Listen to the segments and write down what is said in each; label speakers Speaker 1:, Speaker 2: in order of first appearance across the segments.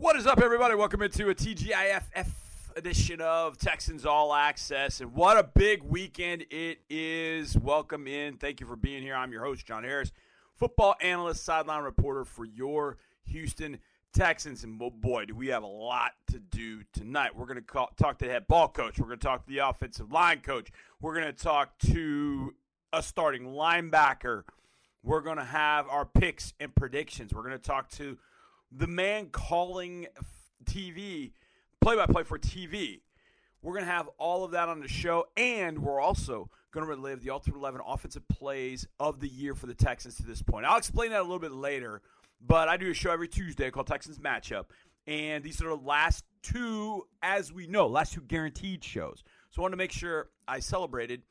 Speaker 1: What is up, everybody? Welcome into a TGIF edition of Texans All Access. And what a big weekend it is. Welcome in. Thank you for being here. I'm your host, John Harris, football analyst, sideline reporter for your Houston Texans. And boy, do we have a lot to do tonight. We're going to talk to the head ball coach. We're going to talk to the offensive line coach. We're going to talk to a starting linebacker. We're going to have our picks and predictions. We're going to talk to the man calling TV, play by play for TV. We're going to have all of that on the show, and we're also going to relive the Ultimate 11 offensive plays of the year for the Texans to this point. I'll explain that a little bit later, but I do a show every Tuesday called Texans Matchup, and these are the last two, as we know, last two guaranteed shows. So I wanted to make sure I celebrated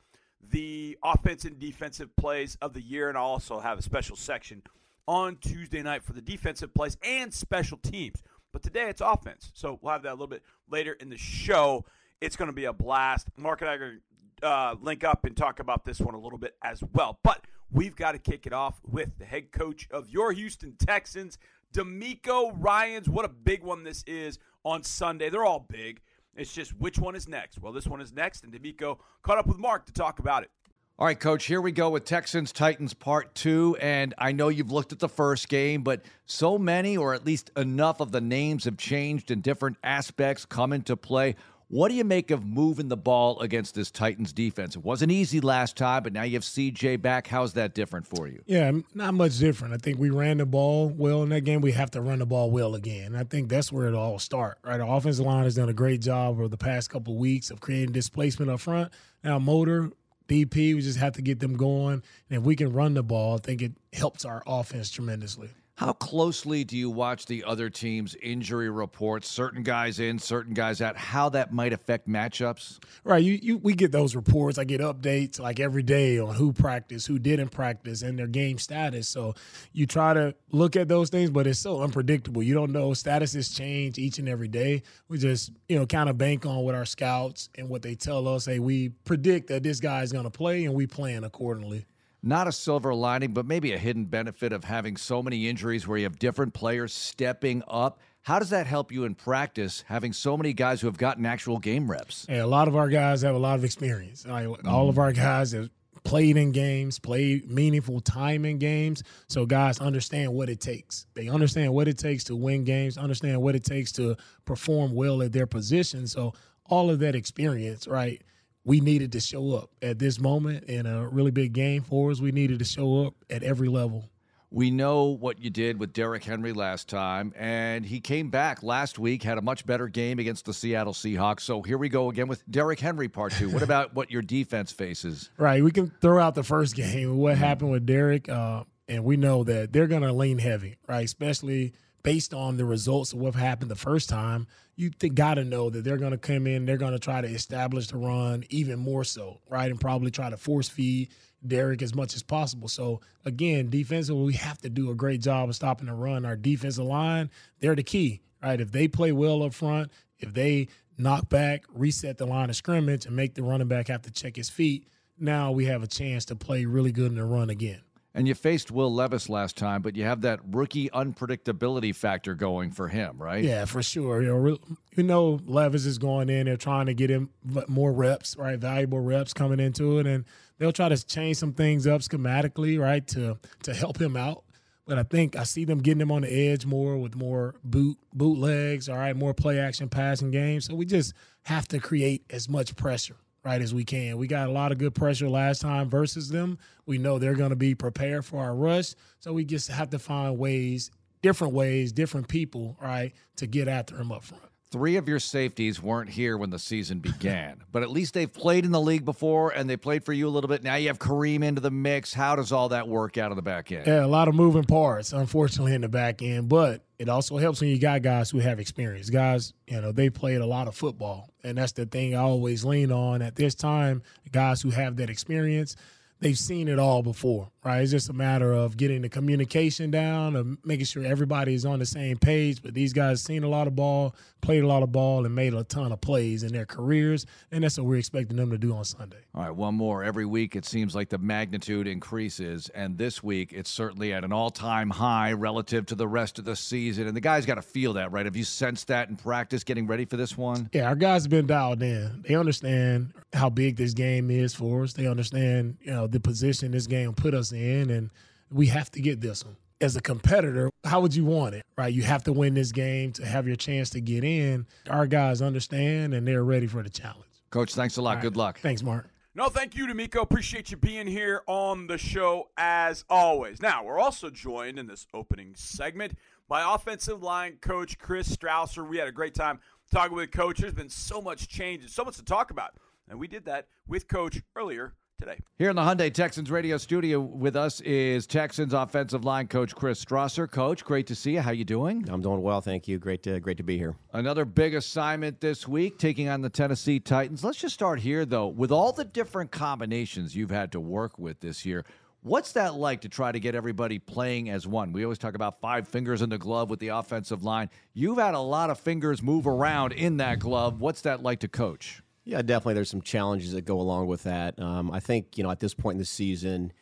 Speaker 1: the offense and defensive plays of the year, and I'll also have a special section on Tuesday night for the defensive plays and special teams. But today it's offense. So we'll have that a little bit later in the show. It's going to be a blast. Mark and I are going to uh, link up and talk about this one a little bit as well. But we've got to kick it off with the head coach of your Houston Texans, DeMeco Ryans. What a big one this is on Sunday. They're all big. It's just which one is next. Well, this one is next, and DeMeco caught up with Mark to talk about it.
Speaker 2: All right, coach, here we go with Texans Titans part two. And I know you've looked at the first game, but so many, or at least enough of the names have changed and different aspects come into play. What do you make of moving the ball against this Titans defense? It wasn't easy last time, but now you have CJ back. How's that different for you?
Speaker 3: Yeah, not much different. I think we ran the ball well in that game. We have to run the ball well again. I think that's where it all starts, right? Our offensive line has done a great job over the past couple of weeks of creating displacement up front. Now, Motor DP, we just have to get them going. And if we can run the ball, I think it helps our offense tremendously.
Speaker 2: How closely do you watch the other team's injury reports? Certain guys in, certain guys out. How that might affect matchups?
Speaker 3: Right. You, you we get those reports. I get updates like every day on who practiced, who didn't practice, and their game status. So you try to look at those things, but it's so unpredictable. You don't know. Statuses change each and every day. We just you know kind of bank on what our scouts and what they tell us. Hey, we predict that this guy is going to play, and we plan accordingly
Speaker 2: not a silver lining, but maybe a hidden benefit of having so many injuries where you have different players stepping up. How does that help you in practice, having so many guys who have gotten actual game reps?
Speaker 3: Yeah, a lot of our guys have a lot of experience. mm-hmm. All of our guys have played in games, played meaningful time in games. So guys understand what it takes. They understand what it takes to win games, understand what it takes to perform well at their position. So all of that experience, right? We needed to show up at this moment in a really big game for us. We needed to show up at every level.
Speaker 2: We know what you did with Derrick Henry last time, and he came back last week, had a much better game against the Seattle Seahawks. So here we go again with Derrick Henry part two. What about what your defense faces?
Speaker 3: Right. We can throw out the first game, what mm-hmm. happened with Derrick, uh, and we know that they're going to lean heavy, right? Especially based on the results of what happened the first time you got to know that they're going to come in, they're going to try to establish the run even more so, right? And probably try to force feed Derrick as much as possible. So again, defensively, we have to do a great job of stopping the run. Our defensive line, they're the key, right? If they play well up front, if they knock back, reset the line of scrimmage, and make the running back have to check his feet, now we have a chance to play really good in the run again.
Speaker 2: And you faced Will Levis last time, but you have that rookie unpredictability factor going for him, right?
Speaker 3: Yeah, for sure. You know, you know Levis is going in there trying to get him more reps, right? Valuable reps coming into it, and they'll try to change some things up schematically, right, to to help him out. But I think I see them getting him on the edge more with more boot bootlegs, all right, more play action passing games. So we just have to create as much pressure right as we can. We got a lot of good pressure last time versus them. We know they're going to be prepared for our rush, so we just have to find ways, different ways, different people, right, to get after them up front.
Speaker 2: Three of your safeties weren't here when the season began, but at least they've played in the league before and they played for you a little bit. Now you have Kareem into the mix. How does all that work out of the back end?
Speaker 3: Yeah, a lot of moving parts, unfortunately, in the back end, but it also helps when you got guys who have experience. Guys, you know, they played a lot of football, and that's the thing I always lean on at this time. Guys who have that experience, they've seen it all before, right? It's just a matter of getting the communication down, of making sure everybody is on the same page. But these guys seen a lot of ball, played a lot of ball, and made a ton of plays in their careers, and that's what we're expecting them to do on Sunday.
Speaker 2: All right, one more. Every week it seems like the magnitude increases, and this week it's certainly at an all-time high relative to the rest of the season. And the guys got to feel that, right? Have you sensed that in practice, getting ready for this one?
Speaker 3: Yeah, our guys have been dialed in. They understand how big this game is for us. They understand, you know, the position this game put us in, and we have to get this one. As a competitor, how would you want it, right? You have to win this game to have your chance to get in. Our guys understand, and they're ready for the challenge.
Speaker 2: Coach, thanks a lot.
Speaker 3: All
Speaker 2: Good luck.
Speaker 3: Thanks, Mark.
Speaker 4: No, thank you, DeMeco. Appreciate you being here on the show as always. Now, we're also joined in this opening segment by offensive line coach Chris Strausser. We had a great time talking with Coach. There's been so much change and so much to talk about. And we did that with Coach earlier today.
Speaker 2: Here in the Hyundai Texans radio studio with us is Texans offensive line coach Chris Strausser. Coach, great to see you. How you doing?
Speaker 5: I'm doing well, thank you. Great to great to be here.
Speaker 2: Another big assignment this week, taking on the Tennessee Titans. Let's just start here, though. With all the different combinations you've had to work with this year, what's that like to try to get everybody playing as one? We always talk about five fingers in the glove with the offensive line. You've had a lot of fingers move around in that glove. What's that like to coach?
Speaker 5: Yeah, definitely. There's some challenges that go along with that. Um, I think you know at this point in the season,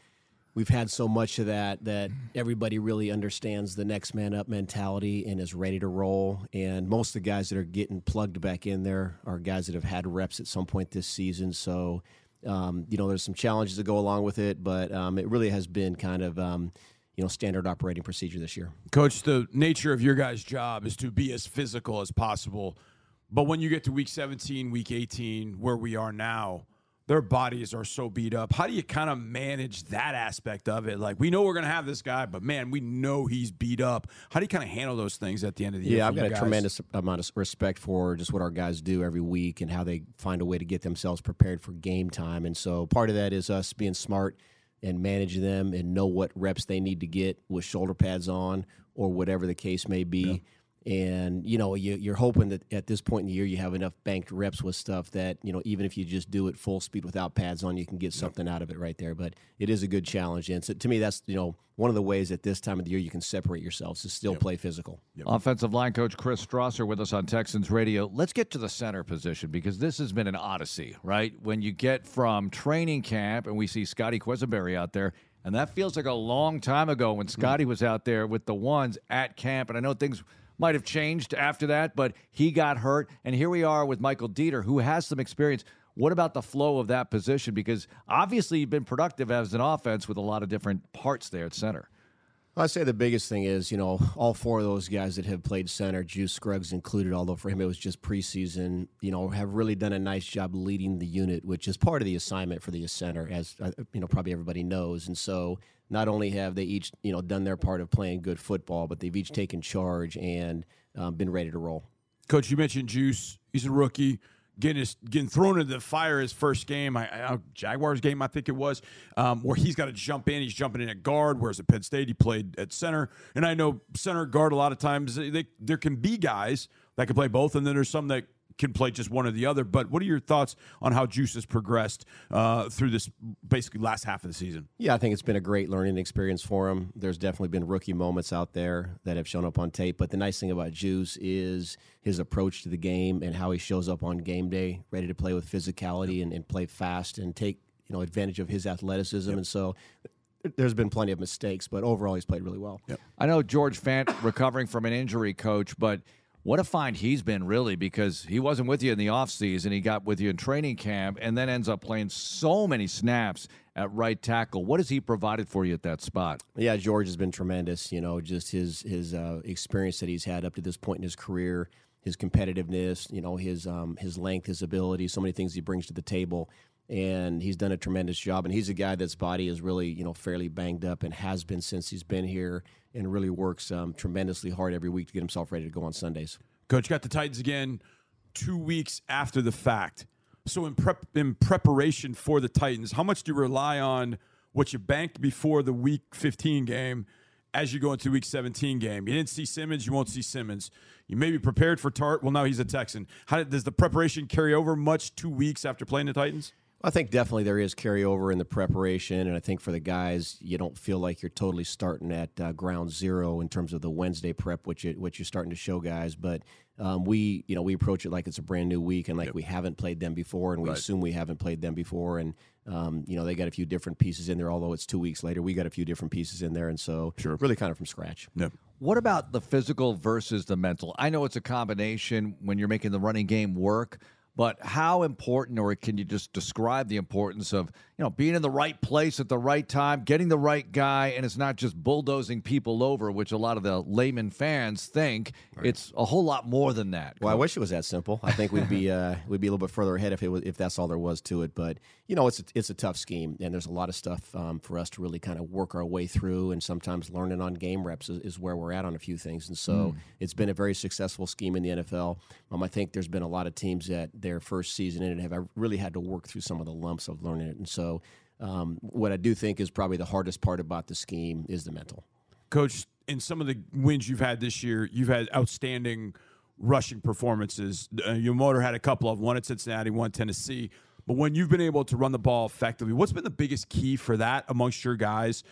Speaker 5: we've had so much of that that everybody really understands the next man up mentality and is ready to roll. And most of the guys that are getting plugged back in there are guys that have had reps at some point this season. So. Um, you know, there's some challenges that go along with it, but um, it really has been kind of, um, you know, standard operating procedure this year.
Speaker 1: Coach, the nature of your guys' job is to be as physical as possible. But when you get to week 17, week 18, where we are now, their bodies are so beat up. How do you kind of manage that aspect of it? Like, we know we're going to have this guy, but man, we know he's beat up. How do you kind of handle those things at the end of the year?
Speaker 5: Yeah, I've got a
Speaker 1: guys?
Speaker 5: tremendous amount of respect for just what our guys do every week and how they find a way to get themselves prepared for game time. And so part of that is us being smart and manage them and know what reps they need to get with shoulder pads on or whatever the case may be. And you know, you, you're hoping that at this point in the year you have enough banked reps with stuff that you know, even if you just do it full speed without pads on, you can get something out of it right there. But it is a good challenge, and so to me, that's you know one of the ways at this time of the year you can separate yourselves to still play physical.
Speaker 2: Offensive line coach Chris Strausser with us on Texans Radio. Let's get to the center position because this has been an odyssey, right? When you get from training camp and we see Scotty Quessenberry out there, and that feels like a long time ago when hmm. Scotty was out there with the ones at camp. And I know things might have changed after that, but he got hurt. And here we are with Michael Deiter, who has some experience. What about the flow of that position? Because obviously you've been productive as an offense with a lot of different parts there at center.
Speaker 5: I'd say the biggest thing is, you know, all four of those guys that have played center, Juice Scruggs included, although for him it was just preseason, you know, have really done a nice job leading the unit, which is part of the assignment for the center, as, uh, you know, probably everybody knows. And so not only have they each, you know, done their part of playing good football, but they've each taken charge and um, been ready to roll.
Speaker 1: Coach, you mentioned Juice. He's a rookie. Getting, his, getting thrown into the fire his first game, I, I, Jaguars game, I think it was, um, where he's got to jump in. He's jumping in at guard, whereas at Penn State he played at center. And I know center guard a lot of times they, there can be guys that can play both, and then there's some that can play just one or the other. But what are your thoughts on how Juice has progressed uh, through this basically last half of the season?
Speaker 5: Yeah, I think it's been a great learning experience for him. There's definitely been rookie moments out there that have shown up on tape. But the nice thing about Juice is his approach to the game and how he shows up on game day, ready to play with physicality and, and play fast and take you know advantage of his athleticism. And so there's been plenty of mistakes, but overall he's played really well.
Speaker 2: I know George Fant recovering from an injury, coach, but what a find he's been really because he wasn't with you in the offseason. He got with you in training camp and then ends up playing so many snaps at right tackle. What has he provided for you at that spot?
Speaker 5: Yeah, George has been tremendous. You know, just his his uh, experience that he's had up to this point in his career, his competitiveness, you know, his um, his length, his ability, so many things he brings to the table, and he's done a tremendous job. And he's a guy that's body is really you know fairly banged up and has been since he's been here, and really works um, tremendously hard every week to get himself ready to go on Sundays.
Speaker 1: Coach got the Titans again two weeks after the fact. So in prep in preparation for the Titans, how much do you rely on what you banked before the Week 15 game as you go into Week 17 game? You didn't see Simmons, you won't see Simmons. You may be prepared for Tart. Well, now he's a Texan. How did, does the preparation carry over much two weeks after playing the Titans?
Speaker 5: I think definitely there is carryover in the preparation, and I think for the guys, you don't feel like you're totally starting at uh, ground zero in terms of the Wednesday prep, which it, which you're starting to show guys. But um, we, you know, we approach it like it's a brand new week, and like we haven't played them before, and we
Speaker 1: Right.
Speaker 5: assume we haven't played them before, and um, you know they got a few different pieces in there. Although it's two weeks later, we got a few different pieces in there, and so
Speaker 1: Sure.
Speaker 5: really kind of from scratch.
Speaker 1: No.
Speaker 2: What about the physical versus the mental? I know it's a combination when you're making the running game work, but how important, or can you just describe the importance of you know being in the right place at the right time, getting the right guy, and it's not just bulldozing people over, which a lot of the layman fans think. It's a whole lot more than that.
Speaker 5: Well, I wish it was that simple. I think we'd be uh, we'd be a little bit further ahead if it was if that's all there was to it. But you know, it's a, it's a tough scheme, and there's a lot of stuff um, for us to really kind of work our way through. And sometimes learning on game reps is, is where we're at on a few things. And so it's been a very successful scheme in the NFL. Um, I think there's been a lot of teams that their first season in it have really had to work through some of the lumps of learning it. And so um, what I do think is probably the hardest part about the scheme is the mental.
Speaker 1: Coach, in some of the wins you've had this year, you've had outstanding rushing performances. Uh, your motor had a couple of one at Cincinnati, one Tennessee. But when you've been able to run the ball effectively, what's been the biggest key for that amongst your guys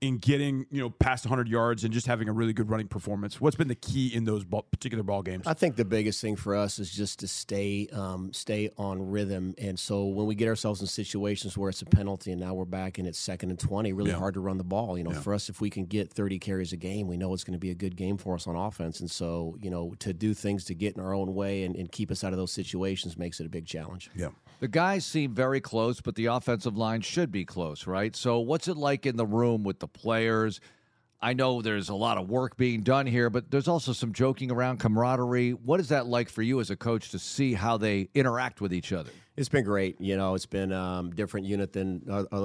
Speaker 1: in getting you know past 100 yards and just having a really good running performance? What's been the key in those ball, particular ball games?
Speaker 5: I think the biggest thing for us is just to stay um, stay on rhythm. And so when we get ourselves in situations where it's a penalty and now we're back and it's second and twenty, really
Speaker 1: Yeah.
Speaker 5: hard to run the ball. You know, for us, if we can get thirty carries a game, we know it's going to be a good game for us on offense. And so you know, to do things to get in our own way and, and keep us out of those situations makes it a big challenge.
Speaker 1: yeah.
Speaker 2: The guys seem very close, but the offensive line should be close, right? So, what's it like in the room with the players? I know there's a lot of work being done here, but there's also some joking around camaraderie. What is that like for you as a coach to see how they interact with each other?
Speaker 5: It's been great. You know, it's been um, different unit than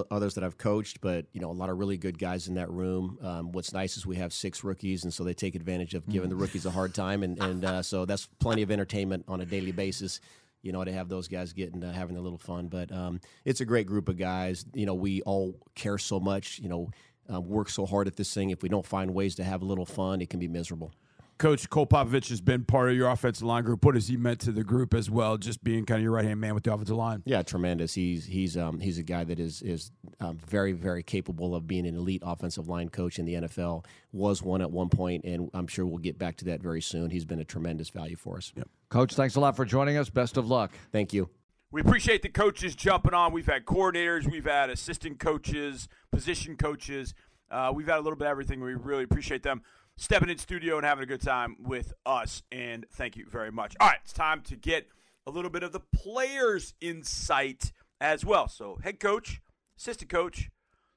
Speaker 5: others that I've coached, but you know, a lot of really good guys in that room. Um, what's nice is we have six rookies, and so they take advantage of giving the rookies a hard time, and and uh, so that's plenty of entertainment on a daily basis. You know, to have those guys getting uh, having a little fun, but um, it's a great group of guys. You know, we all care so much. You know, um, work so hard at this thing. If we don't find ways to have a little fun, it can be miserable.
Speaker 1: Coach Cole Popovich has been part of your offensive line group. What has he meant to the group as well, just being kind of your right hand man with the offensive line?
Speaker 5: Yeah, tremendous. He's he's um, he's a guy that is is um, very very capable of being an elite offensive line coach in the NFL. Was one at one point, and I'm sure we'll get back to that very soon. He's been a tremendous value for us.
Speaker 2: Coach, thanks a lot for joining us. Best of luck.
Speaker 5: Thank you.
Speaker 4: We appreciate the coaches jumping on. We've had coordinators, we've had assistant coaches, position coaches. Uh, we've had a little bit of everything. We really appreciate them stepping in studio and having a good time with us. And thank you very much. All right, it's time to get a little bit of the players' insight as well. So, head coach, assistant coach,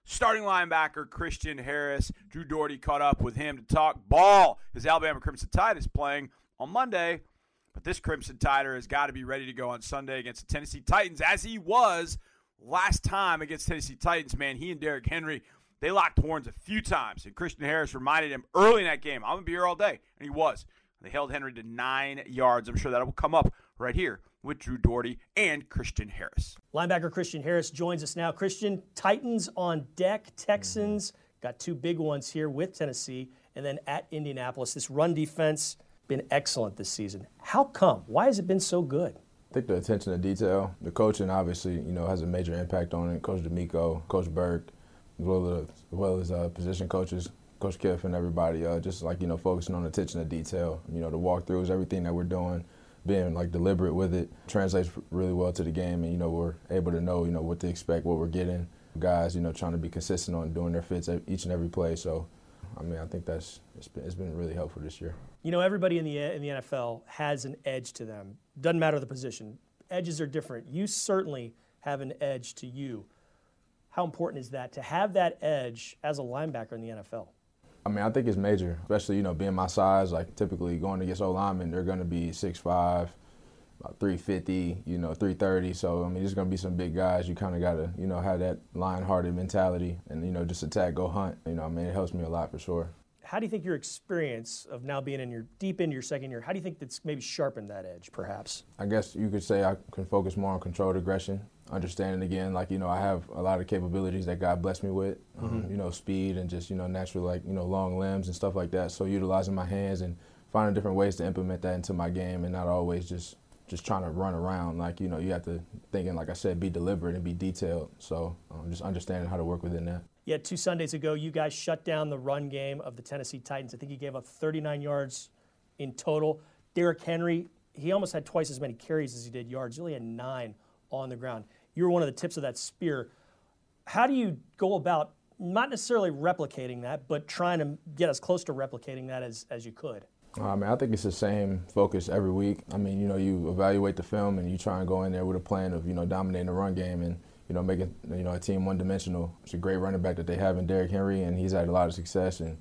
Speaker 4: starting linebacker Christian Harris. Drew Dougherty caught up with him to talk ball. His Alabama Crimson Tide is playing on Monday. But this Crimson Tider has got to be ready to go on Sunday against the Tennessee Titans, as he was last time against Tennessee Titans. Man, he and Derrick Henry, they locked horns a few times. And Christian Harris reminded him early in that game, I'm going to be here all day. And he was. They held Henry to nine yards. I'm sure that will come up right here with Drew Dougherty and Christian Harris.
Speaker 6: Linebacker Christian Harris joins us now. Christian, Titans on deck, Texans mm-hmm. got two big ones here with Tennessee, and then at Indianapolis. This run defense been excellent this season. How come? Why has it been so good?
Speaker 7: I think the attention to detail, the coaching obviously, you know, has a major impact on it. Coach DeMeco, Coach Berg, as well as, as, well as uh, position coaches, Coach Kiff and everybody, uh, just like, you know, focusing on the attention to detail. You know, the walkthroughs, everything that we're doing, being like deliberate with it, translates really well to the game. And, you know, we're able to know, you know, what to expect, what we're getting. Guys, you know, trying to be consistent on doing their fits each and every play. So, I mean, I think that's it's been, it's been really helpful this year.
Speaker 6: You know, everybody in the in the NFL has an edge to them. Doesn't matter the position. Edges are different. You certainly have an edge to you. How important is that to have that edge as a linebacker in the NFL?
Speaker 7: I mean, I think it's major, especially you know being my size. Like typically going against O linemen, they're going to be 6'5", about 350, you know, 330. So I mean, there's going to be some big guys. You kind of got to you know have that lion-hearted mentality and you know just attack, go hunt. You know, I mean, it helps me a lot for sure.
Speaker 6: How do you think your experience of now being in your deep into your second year, how do you think that's maybe sharpened that edge, perhaps?
Speaker 7: I guess you could say I can focus more on controlled aggression, understanding again, like, you know, I have a lot of capabilities that God blessed me with, um, you know, speed and just, you know, natural, like, you know, long limbs and stuff like that. So utilizing my hands and finding different ways to implement that into my game and not always just just trying to run around. Like you know, you have to thinking like I said, be deliberate and be detailed. So um, just understanding how to work within that.
Speaker 6: Yeah, two Sundays ago, you guys shut down the run game of the Tennessee Titans. I think he gave up 39 yards in total. Derrick Henry, he almost had twice as many carries as he did yards. He only had nine on the ground. You were one of the tips of that spear. How do you go about not necessarily replicating that, but trying to get as close to replicating that as, as you could?
Speaker 7: I mean, I think it's the same focus every week. I mean, you know, you evaluate the film and you try and go in there with a plan of, you know, dominating the run game and, you know, making, you know, a team one-dimensional. It's a great running back that they have in Derrick Henry, and he's had a lot of success. And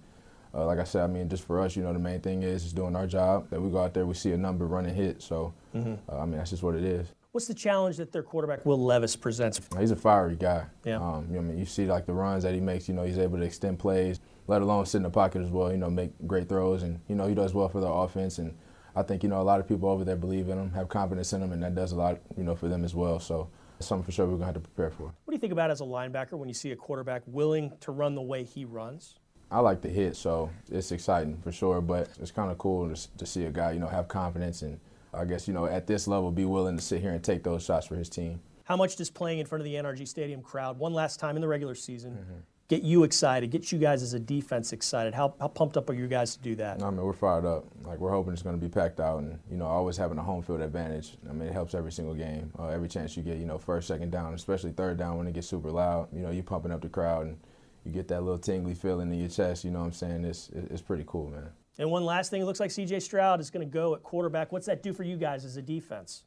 Speaker 7: uh, like I said, I mean, just for us, you know, the main thing is is doing our job. That we go out there, we see a number, run and hit. So, mm-hmm. uh, I mean, that's just what it is.
Speaker 6: What's the challenge that their quarterback Will Levis presents?
Speaker 7: He's a fiery guy.
Speaker 6: Yeah.
Speaker 7: Um, you know, I mean, you see like the runs that he makes. You know, he's able to extend plays, let alone sit in the pocket as well. You know, make great throws, and you know he does well for the offense. And I think you know a lot of people over there believe in him, have confidence in him, and that does a lot, you know, for them as well. So it's something for sure we're gonna have to prepare for.
Speaker 6: What do you think about as a linebacker when you see a quarterback willing to run the way he runs?
Speaker 7: I like to hit, so it's exciting for sure. But it's kind of cool to, to see a guy, you know, have confidence and I guess, you know, at this level, be willing to sit here and take those shots for his team.
Speaker 6: How much does playing in front of the NRG Stadium crowd one last time in the regular season mm-hmm. get you excited, get you guys as a defense excited? How, how pumped up are you guys to do that?
Speaker 7: I mean, we're fired up. Like, we're hoping it's going to be packed out and, you know, always having a home field advantage. I mean, it helps every single game. Uh, every chance you get, you know, first, second down, especially third down when it gets super loud, you know, you're pumping up the crowd and you get that little tingly feeling in your chest, you know what I'm saying? It's, it's pretty cool, man.
Speaker 6: And one last thing, it looks like C.J. Stroud is going to go at quarterback. What's that do for you guys as a defense?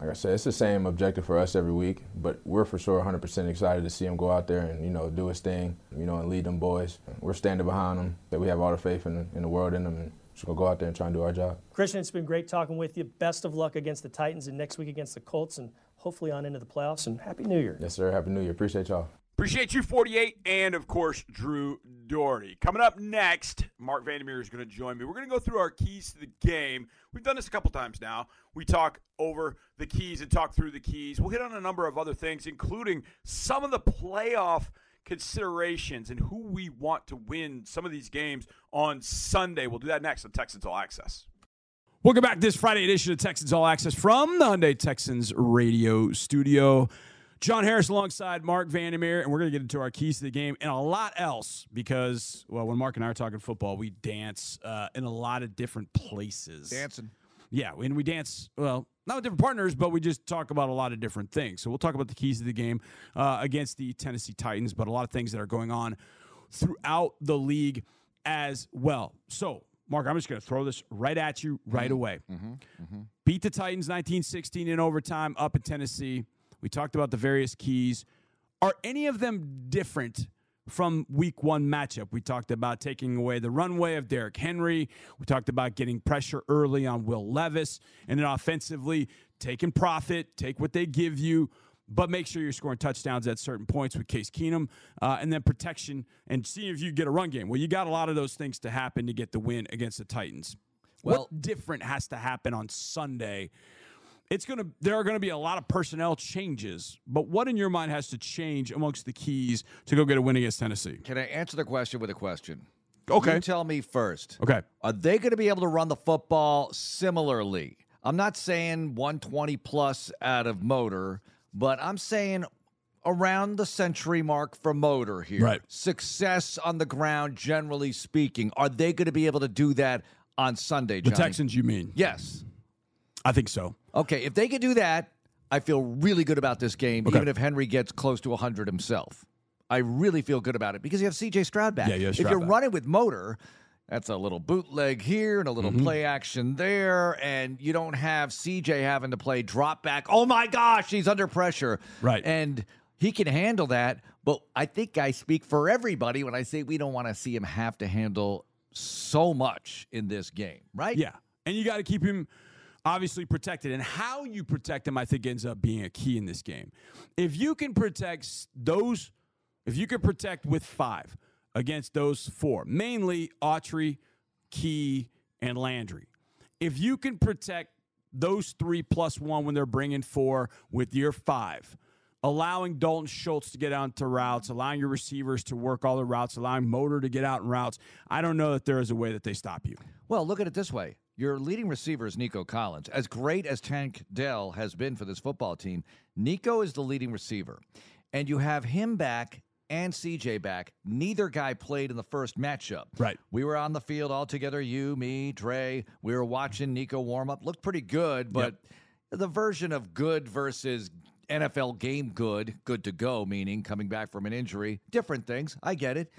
Speaker 7: Like I said, it's the same objective for us every week, but we're for sure 100% excited to see him go out there and you know do his thing, you know, and lead them boys. We're standing behind him. That we have all the faith in, in the world in them, and just gonna go out there and try and do our job.
Speaker 6: Christian, it's been great talking with you. Best of luck against the Titans and next week against the Colts, and hopefully on into the playoffs. And happy New Year.
Speaker 7: Yes, sir. Happy New Year. Appreciate y'all.
Speaker 4: Appreciate you, 48, and of course, Drew Dougherty. Coming up next, Marc Vandermeer is going to join me. We're going to go through our keys to the game. We've done this a couple times now. We talk over the keys and talk through the keys. We'll hit on a number of other things, including some of the playoff considerations and who we want to win some of these games on Sunday. We'll do that next on Texans All Access.
Speaker 1: Welcome back this Friday edition of Texans All Access from the Hyundai Texans radio studio. John Harris alongside Marc Vandermeer, and we're going to get into our keys to the game and a lot else because, well, when Mark and I are talking football, we dance uh, in a lot of different places.
Speaker 2: Dancing.
Speaker 1: Yeah, and we dance, well, not with different partners, but we just talk about a lot of different things. So we'll talk about the keys to the game uh, against the Tennessee Titans, but a lot of things that are going on throughout the league as well. So, Mark, I'm just going to throw this right at you right mm-hmm. away. Mm-hmm. Mm-hmm. Beat the Titans 1916 in overtime up in Tennessee. We talked about the various keys. Are any of them different from week one matchup? We talked about taking away the runway of Derrick Henry. We talked about getting pressure early on Will Levis. And then offensively, taking profit, take what they give you, but make sure you're scoring touchdowns at certain points with Case Keenum. Uh, and then protection and seeing if you get a run game. Well, you got a lot of those things to happen to get the win against the Titans. Well, what different has to happen on Sunday it's going to there are going to be a lot of personnel changes but what in your mind has to change amongst the keys to go get a win against tennessee?
Speaker 2: Can i answer the question with a question?
Speaker 1: Okay.
Speaker 2: You tell me first.
Speaker 1: Okay.
Speaker 2: Are they going to be able to run the football similarly? I'm not saying 120 plus out of motor but i'm saying around the century mark for motor here.
Speaker 1: Right.
Speaker 2: Success on the ground generally speaking. Are they going to be able to do that on sunday Johnny?
Speaker 1: the texans you mean?
Speaker 2: Yes
Speaker 1: I think so.
Speaker 2: Okay, if they can do that, I feel really good about this game,
Speaker 1: okay.
Speaker 2: even if Henry gets close to 100 himself. I really feel good about it because you have C.J. Stroud back.
Speaker 1: Yeah, you
Speaker 2: if you're
Speaker 1: back.
Speaker 2: running with motor, that's a little bootleg here and a little mm-hmm. play action there, and you don't have CJ having to play drop back. Oh my gosh, he's under pressure.
Speaker 1: Right.
Speaker 2: And he can handle that, but I think I speak for everybody when I say we don't want to see him have to handle so much in this game, right?
Speaker 1: Yeah. And you got to keep him obviously protected. And how you protect them, I think, ends up being a key in this game. If you can protect those, if you can protect with five against those four, mainly Autry, Key, and Landry, if you can protect those three plus one when they're bringing four with your five, allowing Dalton Schultz to get out to routes, allowing your receivers to work all the routes, allowing Motor to get out in routes, I don't know that there is a way that they stop you.
Speaker 2: Well, look at it this way Your leading receiver is Nico Collins. As great as Tank Dell has been for this football team, Nico is the leading receiver. And you have him back and CJ back. Neither guy played in the first matchup.
Speaker 1: Right.
Speaker 2: We were on the field all together, you, me, Dre. We were watching Nico warm up. Looked pretty good, but the version of good versus NFL game good, good to go, meaning coming back from an injury, different things. I get it.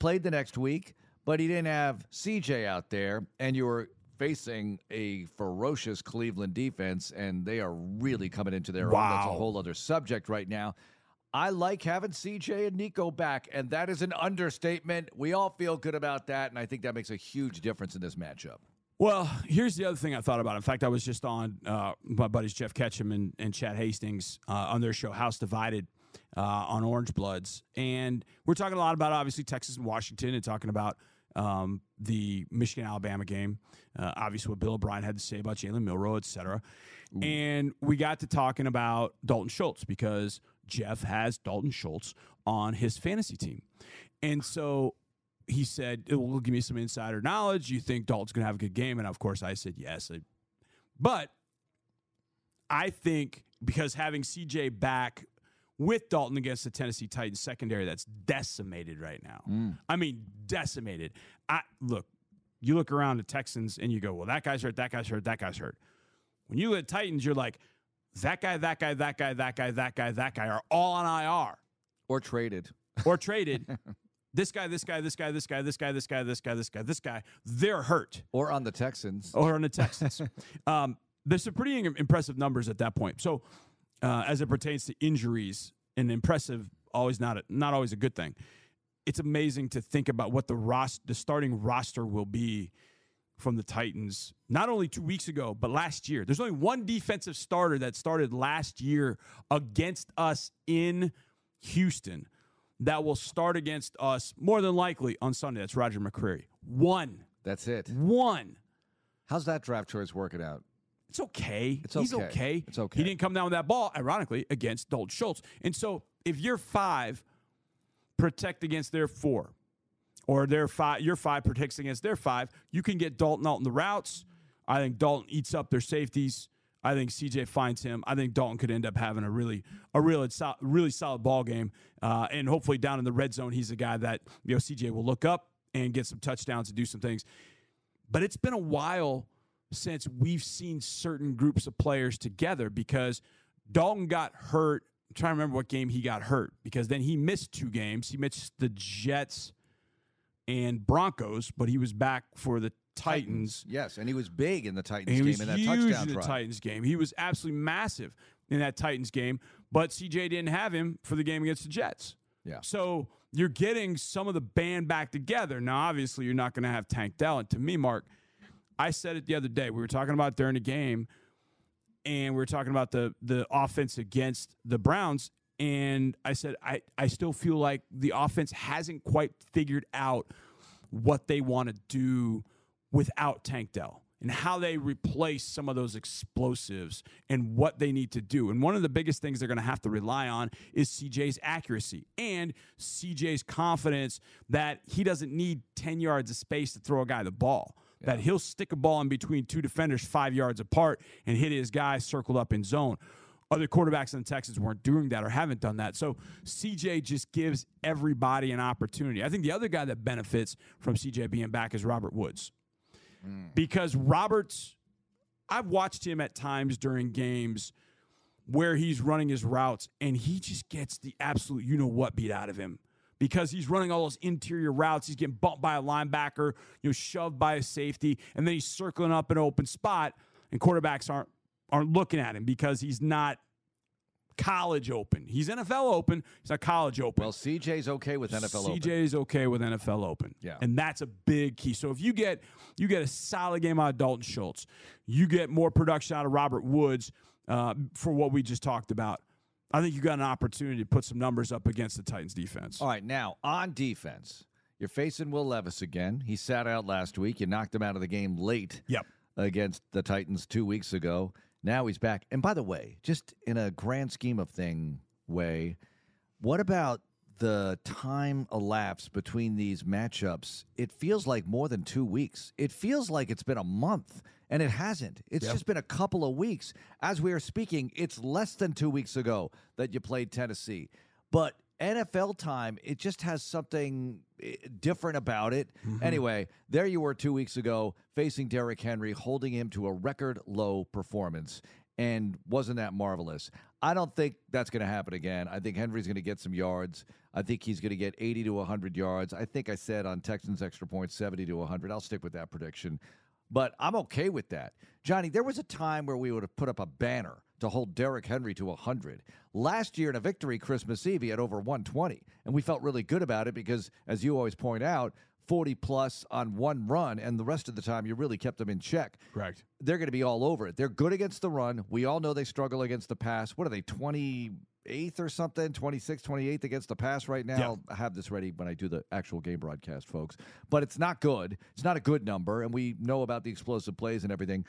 Speaker 2: Played the next week, but he didn't have CJ out there, and you were facing a ferocious Cleveland defense, and they are really coming into their own. That's a whole other subject right now. I like having CJ and Nico back, and that is an understatement. We all feel good about that, and I think that makes a huge difference in this matchup.
Speaker 1: Well, here's the other thing I thought about. In fact, I was just on uh, my buddies Jeff Ketchum and, and Chad Hastings uh, on their show House Divided uh, on Orange Bloods, and we're talking a lot about obviously Texas and Washington, and talking about um, the Michigan Alabama game. Uh, obviously, what Bill O'Brien had to say about Jalen Milroe, et cetera. And we got to talking about Dalton Schultz because Jeff has Dalton Schultz on his fantasy team, and so he said, "It will give me some insider knowledge. You think Dalton's going to have a good game?" And of course, I said yes. But I think because having CJ back with Dalton against the Tennessee Titans secondary that's decimated right now. I mean, decimated. I look, you look around the Texans and you go, "Well, that guy's hurt, that guy's hurt, that guy's hurt." When you look at Titans, you're like, "That guy, that guy, that guy, that guy, that guy, that guy are all on IR."
Speaker 2: Or traded.
Speaker 1: or traded. this guy, this guy, this guy, this guy, this guy, this guy, this guy, this guy, this guy, they're hurt.
Speaker 2: Or on the Texans.
Speaker 1: Or on the Texans. um, there's some pretty impressive numbers at that point. So, uh, as it pertains to injuries, and impressive, always not a, not always a good thing. It's amazing to think about what the ros- the starting roster will be from the Titans, not only two weeks ago, but last year. There's only one defensive starter that started last year against us in Houston that will start against us more than likely on Sunday. That's Roger McCreary. One.
Speaker 2: That's it.
Speaker 1: One.
Speaker 2: How's that draft choice working out?
Speaker 1: It's okay.
Speaker 2: It's
Speaker 1: He's
Speaker 2: okay.
Speaker 1: okay.
Speaker 2: It's okay.
Speaker 1: He didn't come down with that ball, ironically, against Dalton Schultz. And so if you're five, protect against their four. Or their five, your five protects against their five. You can get Dalton out in the routes. I think Dalton eats up their safeties. I think CJ finds him. I think Dalton could end up having a really, a really, sol- really solid ball game, uh, and hopefully down in the red zone, he's a guy that you know CJ will look up and get some touchdowns and do some things. But it's been a while since we've seen certain groups of players together because Dalton got hurt. I'm trying to remember what game he got hurt because then he missed two games. He missed the Jets and Broncos, but he was back for the Titans.
Speaker 2: Yes, and he was big in the Titans game
Speaker 1: was
Speaker 2: in that
Speaker 1: huge
Speaker 2: touchdown
Speaker 1: in the. Titans game. He was absolutely massive in that Titans game, but CJ didn't have him for the game against the Jets.
Speaker 2: Yeah.
Speaker 1: So you're getting some of the band back together. Now, obviously, you're not going to have Tank Dell. And to me, Mark, I said it the other day. We were talking about during the game, and we were talking about the the offense against the Browns. And I said, I, I still feel like the offense hasn't quite figured out what they want to do without Tank Dell and how they replace some of those explosives and what they need to do. And one of the biggest things they're going to have to rely on is CJ's accuracy and CJ's confidence that he doesn't need 10 yards of space to throw a guy the ball. That he'll stick a ball in between two defenders five yards apart and hit his guy circled up in zone. Other quarterbacks in the Texans weren't doing that or haven't done that. So CJ just gives everybody an opportunity. I think the other guy that benefits from CJ being back is Robert Woods. Hmm. Because Roberts, I've watched him at times during games where he's running his routes and he just gets the absolute you know what beat out of him because he's running all those interior routes. He's getting bumped by a linebacker, you know, shoved by a safety, and then he's circling up an open spot, and quarterbacks aren't aren't looking at him because he's not college open. He's NFL open. He's not college open.
Speaker 2: Well, CJ's okay with NFL
Speaker 1: CJ
Speaker 2: open.
Speaker 1: is okay with NFL open.
Speaker 2: Yeah.
Speaker 1: And that's a big key. So if you get you get a solid game out of Dalton Schultz, you get more production out of Robert Woods uh, for what we just talked about. I think you got an opportunity to put some numbers up against the Titans defense.
Speaker 2: All right, now on defense, you're facing Will Levis again. He sat out last week. You knocked him out of the game late.
Speaker 1: Yep.
Speaker 2: Against the Titans two weeks ago. Now he's back. And by the way, just in a grand scheme of thing way, what about the time elapsed between these matchups, it feels like more than two weeks. It feels like it's been a month, and it hasn't. It's just been a couple of weeks. As we are speaking, it's less than two weeks ago that you played Tennessee. But NFL time, it just has something eh, different about it. Anyway, there you were two weeks ago facing Derrick Henry, holding him to a record low performance. And wasn't that marvelous? I don't think that's going to happen again. I think Henry's going to get some yards. I think he's going to get 80 to 100 yards. I think I said on Texans extra points 70 to 100. I'll stick with that prediction. But I'm okay with that. Johnny, there was a time where we would have put up a banner to hold Derrick Henry to 100. Last year in a victory Christmas Eve, he had over 120. And we felt really good about it because, as you always point out, 40 plus on one run, and the rest of the time you really kept them in check.
Speaker 1: Correct.
Speaker 2: They're going to be all over it. They're good against the run. We all know they struggle against the pass. What are they, 28th or something? 26th, 28th against the pass right now?
Speaker 1: Yeah.
Speaker 2: I'll have this ready when I do the actual game broadcast, folks. But it's not good. It's not a good number, and we know about the explosive plays and everything.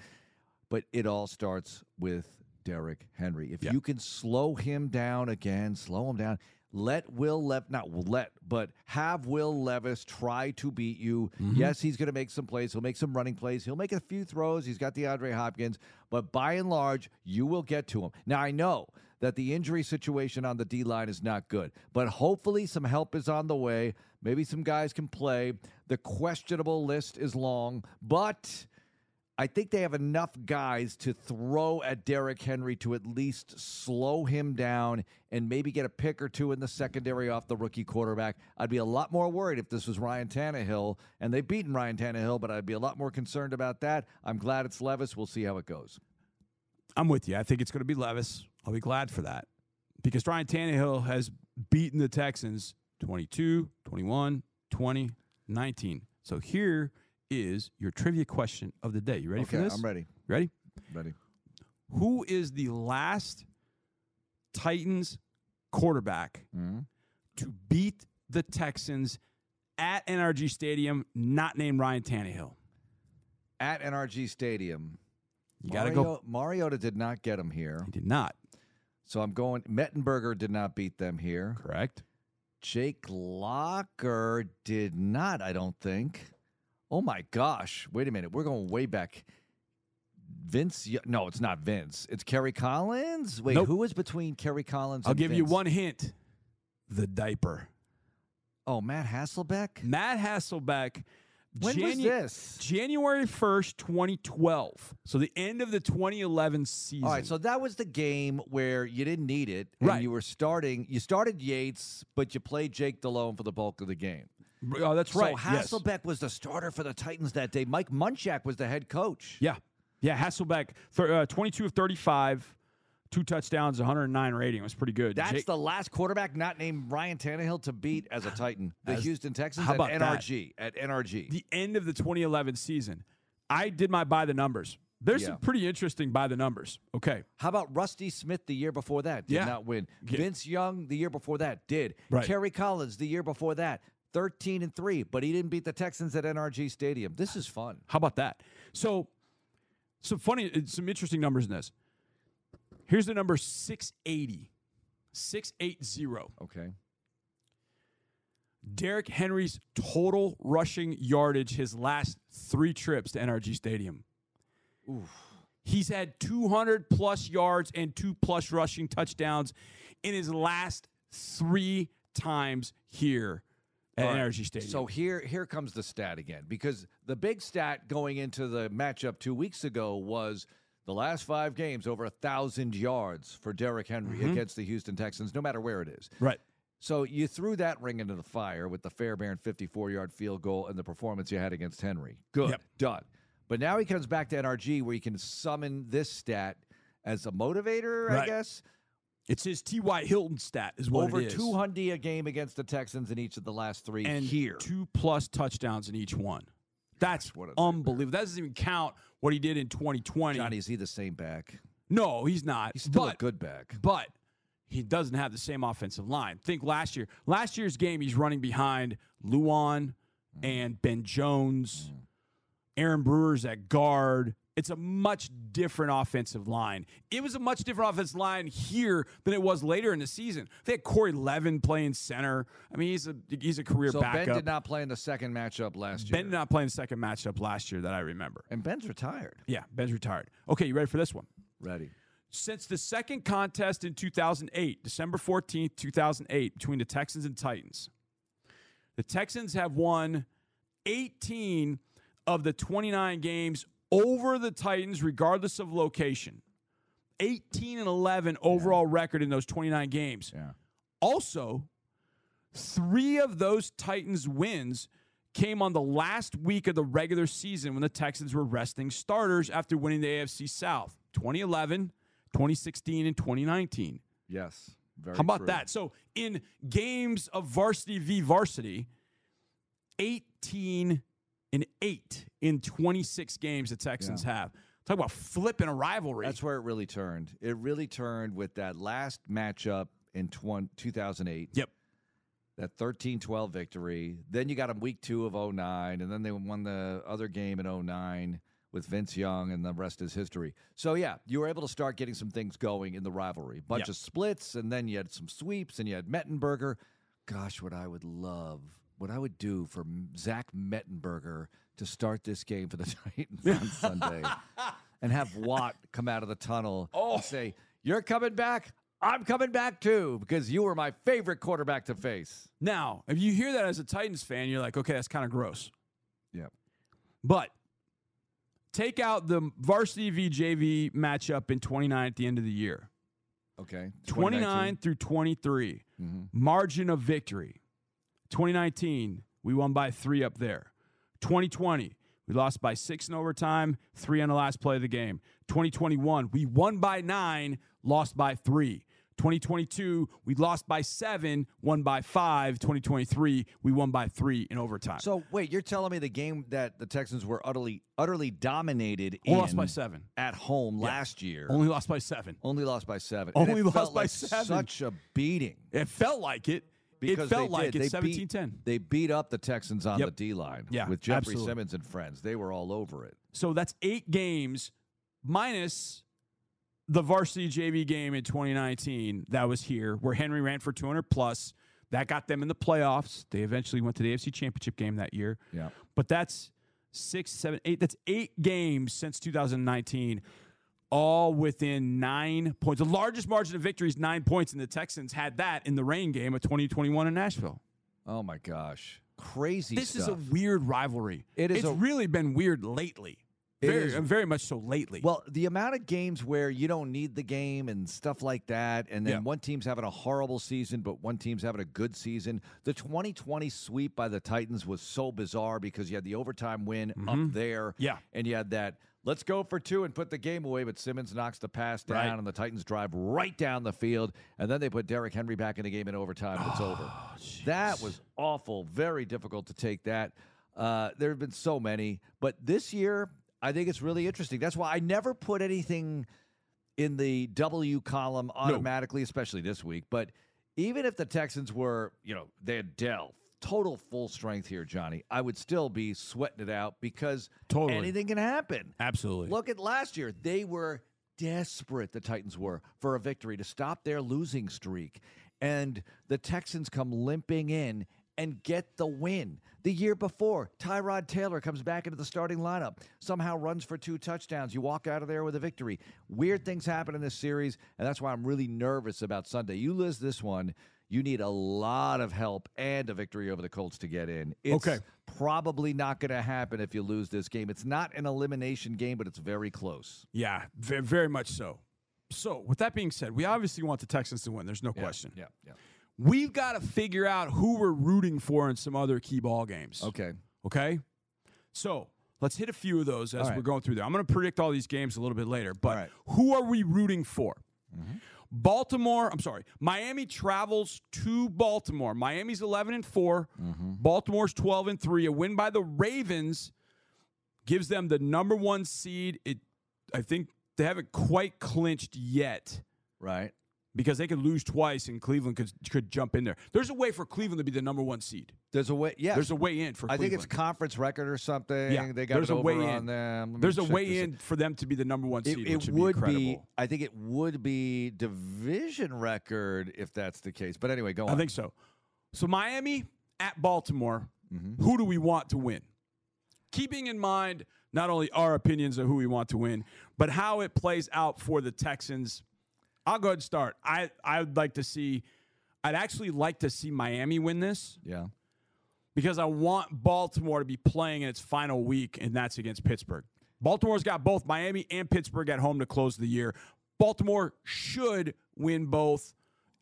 Speaker 2: But it all starts with Derrick Henry. If
Speaker 1: Yeah.
Speaker 2: you can slow him down again, slow him down. Let Will Lev not let, but have Will Levis try to beat you. Mm-hmm. Yes, he's going to make some plays. He'll make some running plays. He'll make a few throws. He's got the Andre Hopkins, but by and large, you will get to him. Now I know that the injury situation on the D line is not good, but hopefully some help is on the way. Maybe some guys can play. The questionable list is long, but I think they have enough guys to throw at Derrick Henry to at least slow him down and maybe get a pick or two in the secondary off the rookie quarterback. I'd be a lot more worried if this was Ryan Tannehill, and they've beaten Ryan Tannehill, but I'd be a lot more concerned about that. I'm glad it's Levis. We'll see how it goes.
Speaker 1: I'm with you. I think it's going to be Levis. I'll be glad for that because Ryan Tannehill has beaten the Texans 22, 21, 20, 19. So here is your trivia question of the day. You ready for this?
Speaker 2: I'm ready.
Speaker 1: Ready?
Speaker 2: Ready.
Speaker 1: Who is the last Titans quarterback
Speaker 2: Mm-hmm.
Speaker 1: to beat the Texans at NRG Stadium, not named Ryan Tannehill?
Speaker 2: At NRG Stadium,
Speaker 1: You got to go.
Speaker 2: Mariota did not get him here,
Speaker 1: He did not.
Speaker 2: so I'm going. Mettenberger did not beat them here.
Speaker 1: Correct.
Speaker 2: Jake Locker did not, I don't think. Oh my gosh. Wait a minute. We're going way back. Vince, no, it's not Vince. It's Kerry Collins. Wait,
Speaker 1: Nope.
Speaker 2: who was between Kerry Collins
Speaker 1: I'll give you one hint the diaper.
Speaker 2: Oh, Matt Hasselbeck?
Speaker 1: Matt Hasselbeck.
Speaker 2: When was this?
Speaker 1: January 1st, 2012. So the end of the 2011 season.
Speaker 2: All right, so that was the game where you didn't need it, and
Speaker 1: Right.
Speaker 2: you were starting. You started Yates, but you played Jake Delhomme for the bulk of the game.
Speaker 1: Oh, that's right.
Speaker 2: So
Speaker 1: yes.
Speaker 2: Hasselbeck was the starter for the Titans that day. Mike Munchak was the head coach.
Speaker 1: Yeah. Yeah, Hasselbeck, thir- uh, 22 of 35, two touchdowns, 109 rating. It was pretty good.
Speaker 2: That's
Speaker 1: Jake-
Speaker 2: the last quarterback not named Ryan Tannehill to beat as a Titan. The
Speaker 1: As-
Speaker 2: Houston Texans
Speaker 1: how
Speaker 2: at
Speaker 1: about that?
Speaker 2: NRG. At NRG.
Speaker 1: the end of the 2011 season. I did my by the numbers. There's
Speaker 2: Yeah.
Speaker 1: some pretty interesting by the numbers. Okay.
Speaker 2: How about Rusty Smith the year before that? Did
Speaker 1: Yeah.
Speaker 2: not win.
Speaker 1: Yeah.
Speaker 2: Vince Young the year before that did.
Speaker 1: Right.
Speaker 2: Kerry Collins the year before that. 13 and 3, but he didn't beat the Texans at NRG Stadium. This is fun.
Speaker 1: How about that? So, some funny, uh, some interesting numbers in this. Here's the number 680. 680.
Speaker 2: Okay.
Speaker 1: Derrick Henry's total rushing yardage his last three trips to NRG Stadium. He's had 200 plus yards and two plus rushing touchdowns in his last three times here at
Speaker 2: right.
Speaker 1: NRG Stadium.
Speaker 2: So here here comes the stat again because the big stat going into the matchup 2 weeks ago was the last 5 games over a 1000 yards for Derrick Henry mm-hmm. against the Houston Texans no matter where it is.
Speaker 1: right.
Speaker 2: So you threw that ring into the fire with the Fairbairn 54 yard field goal and the performance you had against Henry. Good.
Speaker 1: Yep.
Speaker 2: Done. But now he comes back to NRG where he can summon this stat as a motivator, I guess.
Speaker 1: It's his T.Y. Hilton stat is what
Speaker 2: Over
Speaker 1: it is.
Speaker 2: 200 a game against the Texans in each of the last three
Speaker 1: and
Speaker 2: here.
Speaker 1: two plus touchdowns in each one. That's
Speaker 2: what
Speaker 1: unbelievable. That doesn't even count what he did in 2020.
Speaker 2: Johnny, is he the same back?
Speaker 1: no, he's not.
Speaker 2: He's still
Speaker 1: but,
Speaker 2: a good back.
Speaker 1: but he doesn't have the same offensive line. Think last year. Last year's game, he's running behind Lewan
Speaker 2: Mm.
Speaker 1: and Ben Jones, Aaron Brewer's at guard. It's a much different offensive line. It was a much different offensive line here than it was later in the season. They had Corey Levin playing center. I mean, he's a he's a career
Speaker 2: So
Speaker 1: backup.
Speaker 2: Ben did not play in the second matchup last year.
Speaker 1: Ben did not play in the second matchup last year that I remember.
Speaker 2: and Ben's retired.
Speaker 1: Yeah, Ben's retired. Okay, you ready for this one?
Speaker 2: Ready.
Speaker 1: Since the second contest in 2008, December 14th, 2008, between the Texans and Titans, the Texans have won 18 of the 29 games over the Titans, regardless of location. 18 and 11 overall record in those 29 games.
Speaker 2: Yeah.
Speaker 1: Also, three of those Titans wins came on the last week of the regular season when the Texans were resting starters after winning the AFC South 2011, 2016, and 2019.
Speaker 2: Yes. Very
Speaker 1: How about
Speaker 2: true.
Speaker 1: that? So, in games of varsity v varsity, 18 and 8 in 26 games the Texans have. Talk about flipping a rivalry.
Speaker 2: That's where it really turned. It really turned with that last matchup in 20, 2008.
Speaker 1: yep.
Speaker 2: That 13-12 victory. Then you got them week two of 09, and then they won the other game in 09 with Vince Young, and the rest is history. So yeah, you were able to start getting some things going in the rivalry. Bunch
Speaker 1: Yep.
Speaker 2: of splits, and then you had some sweeps, and you had Mettenberger. Gosh, what I would love, what I would do for Zach Mettenberger to start this game for the Titans on Sunday, and have Watt come out of the tunnel and oh. say, "You're coming back." I'm coming back too because you were my favorite quarterback to face.
Speaker 1: Now, if you hear that as a Titans fan, you're like, okay, that's kind of gross.
Speaker 2: Yeah.
Speaker 1: But take out the varsity v JV matchup in 29 at the end of the year.
Speaker 2: Okay.
Speaker 1: 29 through 23, mm-hmm. margin of victory. 2019, we won by three up there. 2020, we lost by six in overtime, three on the last play of the game. 2021, we won by nine, lost by three. 2022, we lost by seven, won by five. 2023, we won by three in overtime.
Speaker 2: So wait, you're telling me the game that the Texans were utterly utterly dominated
Speaker 1: Only
Speaker 2: in
Speaker 1: lost by seven.
Speaker 2: at home last year.
Speaker 1: Only lost by seven.
Speaker 2: Only lost by seven.
Speaker 1: Only lost by
Speaker 2: like
Speaker 1: seven.
Speaker 2: Such a beating.
Speaker 1: It felt like it.
Speaker 2: Because
Speaker 1: it felt
Speaker 2: they
Speaker 1: like
Speaker 2: did.
Speaker 1: it.
Speaker 2: They
Speaker 1: 17
Speaker 2: beat,
Speaker 1: 10.
Speaker 2: They beat up the Texans on
Speaker 1: Yep.
Speaker 2: the D line.
Speaker 1: Yeah,
Speaker 2: with Jeffrey
Speaker 1: absolutely.
Speaker 2: Simmons and friends. They were all over it.
Speaker 1: So that's eight games minus the varsity JV game in 2019 that was here, where Henry ran for 200 plus. That got them in the playoffs. They eventually went to the AFC Championship game that year.
Speaker 2: Yeah.
Speaker 1: But that's six, seven, eight. That's eight games since 2019, all within nine points. The largest margin of victory is nine points, and the Texans had that in the rain game of 2021 in Nashville.
Speaker 2: Oh my gosh. Crazy
Speaker 1: This is a weird rivalry.
Speaker 2: It is
Speaker 1: It's
Speaker 2: a-
Speaker 1: really been weird lately. Very, very much so lately.
Speaker 2: Well, the amount of games where you don't need the game and stuff like that, and then
Speaker 1: Yeah.
Speaker 2: one team's having a horrible season, but one team's having a good season. The 2020 sweep by the Titans was so bizarre because you had the overtime win up there.
Speaker 1: Mm-hmm. Yeah.
Speaker 2: And you had that, let's go for two and put the game away, but Simmons knocks the pass down,
Speaker 1: Right.
Speaker 2: and the Titans drive right down the field. And then they put Derrick Henry back in the game in overtime, it's over.
Speaker 1: Oh,
Speaker 2: That was awful. Very difficult to take that. Uh, there have been so many, but this year, I think it's really interesting. That's why I never put anything in the W column automatically, especially this week. But even if the Texans were, you know, they had Dell, total full strength here, Johnny, I would still be sweating it out because
Speaker 1: Totally.
Speaker 2: anything can happen.
Speaker 1: Absolutely.
Speaker 2: Look at last year. They were desperate, the Titans were, for a victory to stop their losing streak. And the Texans come limping in and get the win. The year before, Tyrod Taylor comes back into the starting lineup, somehow runs for two touchdowns. You walk out of there with a victory. Weird things happen in this series, and that's why I'm really nervous about Sunday. You lose this one, you need a lot of help and a victory over the Colts to get in. It's
Speaker 1: Okay.
Speaker 2: probably not going to happen if you lose this game. It's not an elimination game, but it's very close.
Speaker 1: yeah, very, very much so. So, with that being said, we obviously want the Texans to win. There's no question.
Speaker 2: Yeah, yeah.
Speaker 1: We've got to figure out who we're rooting for in some other key ball games.
Speaker 2: Okay.
Speaker 1: Okay. So let's hit a few of those as
Speaker 2: right.
Speaker 1: we're going through there. I'm going to predict all these games a little bit later, but
Speaker 2: right.
Speaker 1: who are we rooting for? Mm-hmm. Baltimore, I'm sorry, Miami travels to Baltimore. Miami's 11 and 4, mm-hmm. Baltimore's 12 and 3. A win by the Ravens gives them the number 1 seed. It I think they haven't quite clinched yet.
Speaker 2: Right.
Speaker 1: Because they could lose twice and Cleveland could could jump in there. There's a way for Cleveland to be the number one seed.
Speaker 2: There's a way. Yeah,
Speaker 1: There's a way in for Cleveland.
Speaker 2: I
Speaker 1: Cleveland.
Speaker 2: think it's conference record or something.
Speaker 1: Yeah,
Speaker 2: they got
Speaker 1: there's
Speaker 2: it
Speaker 1: a way
Speaker 2: on
Speaker 1: in.
Speaker 2: them.
Speaker 1: There's a way in for them to be the number one seed,
Speaker 2: it
Speaker 1: which
Speaker 2: would
Speaker 1: be
Speaker 2: be.
Speaker 1: incredible.
Speaker 2: I think it would be division record if that's the case. But anyway, go on.
Speaker 1: I think so. So Miami at Baltimore.
Speaker 2: Mm-hmm.
Speaker 1: Who do we want to win? Keeping in mind not only our opinions of who we want to win, but how it plays out for the Texans. I'll go ahead and start. I I would like to see. I'd actually like to see Miami win this
Speaker 2: yeah.
Speaker 1: because I want Baltimore to be playing in its final week, and that's against Pittsburgh. Baltimore's got both Miami and Pittsburgh at home to close the year. Baltimore should win both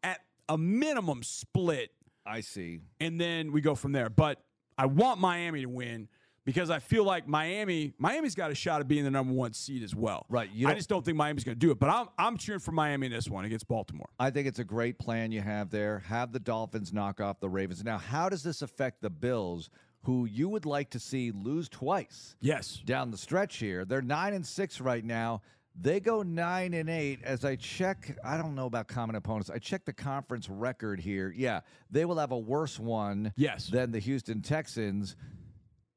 Speaker 1: at a minimum split
Speaker 2: I see.
Speaker 1: and then we go from there. But I want Miami to win because I feel like Miami, Miami's got a shot at being the number one seed as well.
Speaker 2: Right,
Speaker 1: I just don't think Miami's going to do it. But I'm I'm cheering for Miami in this one against Baltimore.
Speaker 2: I think it's a great plan you have there. Have the Dolphins knock off the Ravens. Now, how does this affect the Bills, who you would like to see lose twice
Speaker 1: Yes.
Speaker 2: down the stretch here? They're nine and six right now. They go nine and eight. As I check, I don't know about common opponents. I check the conference record here. Yeah, they will have a worse one.
Speaker 1: Yes.
Speaker 2: than the Houston Texans.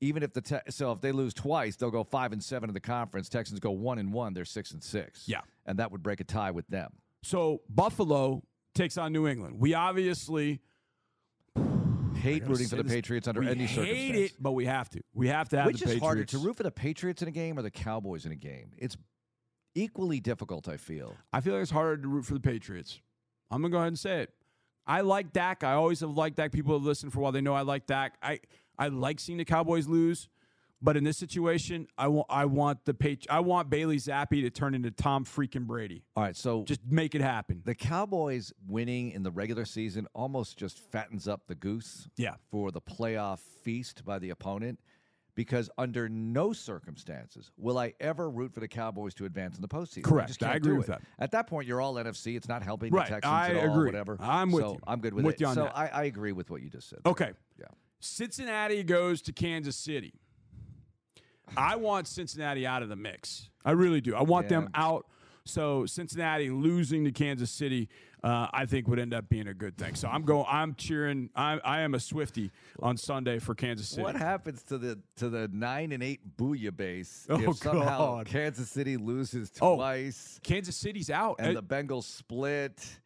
Speaker 2: Even if the te- so if they lose twice, they'll go five and seven in the conference. Texans go one and one. They're six and six.
Speaker 1: Yeah.
Speaker 2: and that would break a tie with them.
Speaker 1: So Buffalo takes on New England. We obviously
Speaker 2: hate rooting for the
Speaker 1: this-
Speaker 2: Patriots under any
Speaker 1: hate
Speaker 2: circumstance.
Speaker 1: it, but we have to. We have to have
Speaker 2: Which
Speaker 1: the
Speaker 2: is
Speaker 1: Patriots.
Speaker 2: harder to root for the Patriots in a game or the Cowboys in a game? It's equally difficult. I feel.
Speaker 1: I feel like it's harder to root for the Patriots. I'm gonna go ahead and say it. I like Dak. I always have liked Dak. People have listened for a while. They know I like Dak. I I like seeing the Cowboys lose, but in this situation, I want I want the Patri- I want Bailey Zappe to turn into Tom freaking Brady.
Speaker 2: All right, so
Speaker 1: Just make it happen.
Speaker 2: the Cowboys winning in the regular season almost just fattens up the goose.
Speaker 1: Yeah.
Speaker 2: For the playoff feast by the opponent. Because under no circumstances will I ever root for the Cowboys to advance in the postseason.
Speaker 1: Correct.
Speaker 2: just
Speaker 1: I
Speaker 2: can't
Speaker 1: agree
Speaker 2: do
Speaker 1: with
Speaker 2: it.
Speaker 1: that.
Speaker 2: At that point, you're all NFC. It's not helping
Speaker 1: Right.
Speaker 2: the Texans
Speaker 1: I
Speaker 2: at all.
Speaker 1: agree.
Speaker 2: Whatever.
Speaker 1: I'm with
Speaker 2: so
Speaker 1: you.
Speaker 2: I'm good with,
Speaker 1: with
Speaker 2: it. so. I, I agree with what you just said.
Speaker 1: Okay.
Speaker 2: Yeah.
Speaker 1: Cincinnati goes to Kansas City. I want Cincinnati out of the mix. I really do. I want them out. So Cincinnati losing to Kansas City, uh, I think would end up being a good thing. So I'm going. I'm cheering. I, I am a Swifty on Sunday for Kansas City.
Speaker 2: What happens to the to the nine and eight Booyah base
Speaker 1: Oh,
Speaker 2: if somehow
Speaker 1: God.
Speaker 2: Kansas City loses
Speaker 1: Oh.
Speaker 2: twice
Speaker 1: Kansas City's out.
Speaker 2: and
Speaker 1: Uh,
Speaker 2: the Bengals split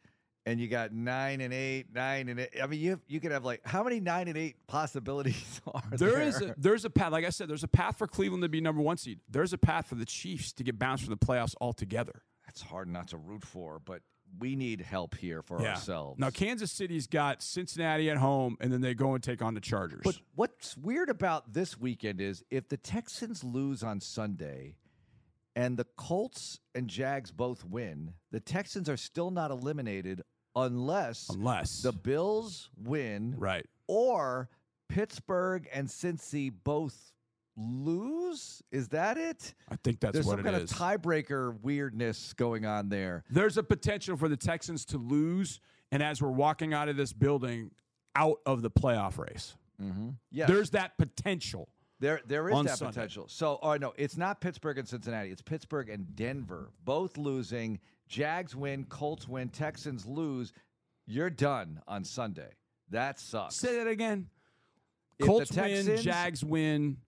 Speaker 2: and you got nine and eight, nine and eight? I mean, you you could have like how many nine and eight possibilities are there?
Speaker 1: there is a there's a path. Like I said, there's a path for Cleveland to be number one seed. There's a path for the Chiefs to get bounced from the playoffs altogether.
Speaker 2: That's hard not to root for, but we need help here for ourselves.
Speaker 1: Now Kansas City's got Cincinnati at home, and then they go and take on the Chargers.
Speaker 2: But what's weird about this weekend is if the Texans lose on Sunday and the Colts and Jags both win, the Texans are still not eliminated unless
Speaker 1: unless
Speaker 2: the Bills win
Speaker 1: right.
Speaker 2: or Pittsburgh and Cincy both lose. Is that it?
Speaker 1: I think that's
Speaker 2: There's
Speaker 1: what
Speaker 2: some
Speaker 1: it
Speaker 2: kind of tiebreaker weirdness going on there.
Speaker 1: There's a potential for the Texans to lose, and as we're walking out of this building, out of the playoff race. Mm-hmm.
Speaker 2: Yes.
Speaker 1: There's that potential.
Speaker 2: There, there is that
Speaker 1: Sunday.
Speaker 2: potential. So, oh no, it's not Pittsburgh and Cincinnati. It's Pittsburgh and Denver, both losing. Jags win, Colts win, Texans lose. You're done on Sunday. That sucks.
Speaker 1: Say that again.
Speaker 2: If the
Speaker 1: Colts win,
Speaker 2: Texans
Speaker 1: Jags win.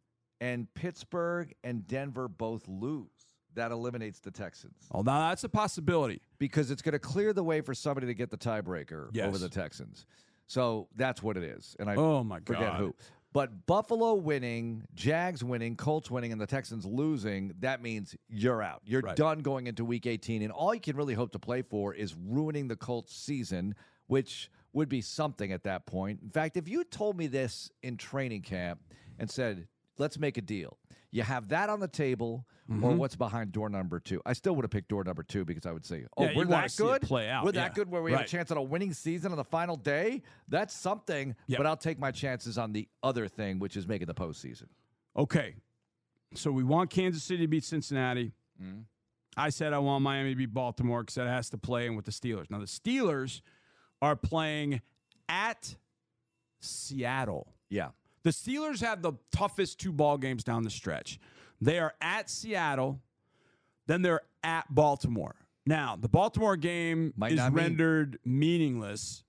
Speaker 2: and Pittsburgh and Denver both lose. That eliminates the Texans
Speaker 1: Oh, now that's a possibility.
Speaker 2: because it's going to clear the way for somebody to get the tiebreaker
Speaker 1: Yes.
Speaker 2: over the Texans. So that's what it is. And I
Speaker 1: Oh, my God.
Speaker 2: forget who. But Buffalo winning, Jags winning, Colts winning, and the Texans losing, that means you're out. You're
Speaker 1: Right.
Speaker 2: done going into week 18. And all you can really hope to play for is ruining the Colts season, which would be something at that point. In fact, if you told me this in training camp and said, let's make a deal, you have that on the table or
Speaker 1: Mm-hmm.
Speaker 2: what's behind door number two, I still would have picked door number two because I would say, oh,
Speaker 1: Yeah,
Speaker 2: we're that good?
Speaker 1: play out,
Speaker 2: We're
Speaker 1: yeah.
Speaker 2: that good where we have a chance at a winning season on the final day? That's something,
Speaker 1: Yep.
Speaker 2: but I'll take my chances on the other thing, which is making the postseason.
Speaker 1: Okay. So we want Kansas City to beat Cincinnati.
Speaker 2: Mm-hmm.
Speaker 1: I said I want Miami to beat Baltimore because that has to play in with the Steelers. Now the Steelers are playing at Seattle.
Speaker 2: Yeah.
Speaker 1: The Steelers have the toughest two ball games down the stretch. They are at Seattle, then they're at Baltimore. Now, the Baltimore game
Speaker 2: Might
Speaker 1: is rendered meaningless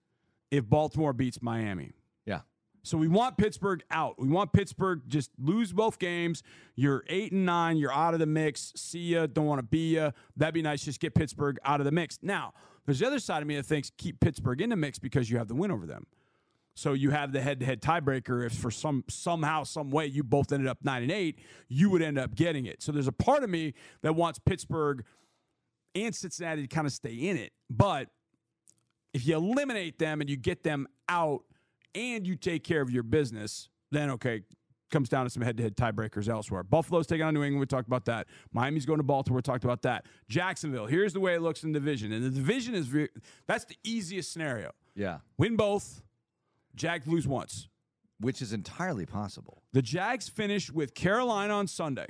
Speaker 1: if Baltimore beats Miami.
Speaker 2: Yeah.
Speaker 1: So we want Pittsburgh out. We want Pittsburgh just lose both games. You're eight and nine. You're out of the mix. See ya. Don't want to be ya. That'd be nice. Just get Pittsburgh out of the mix. Now, there's the other side of me that thinks keep Pittsburgh in the mix because you have the win over them. So you have the head-to-head tiebreaker. If for some somehow, some way, you both ended up nine and eight, you would end up getting it. So there's a part of me that wants Pittsburgh and Cincinnati to kind of stay in it. But if you eliminate them and you get them out and you take care of your business, then okay, comes down to some head-to-head tiebreakers elsewhere. Buffalo's taking on New England. We talked about that. Miami's going to Baltimore. We talked about that. Jacksonville. Here's the way it looks in the division, and the division is that's the easiest scenario.
Speaker 2: Yeah.
Speaker 1: Win both. Jags lose once.
Speaker 2: Which is entirely possible.
Speaker 1: The Jags finish with Carolina on Sunday,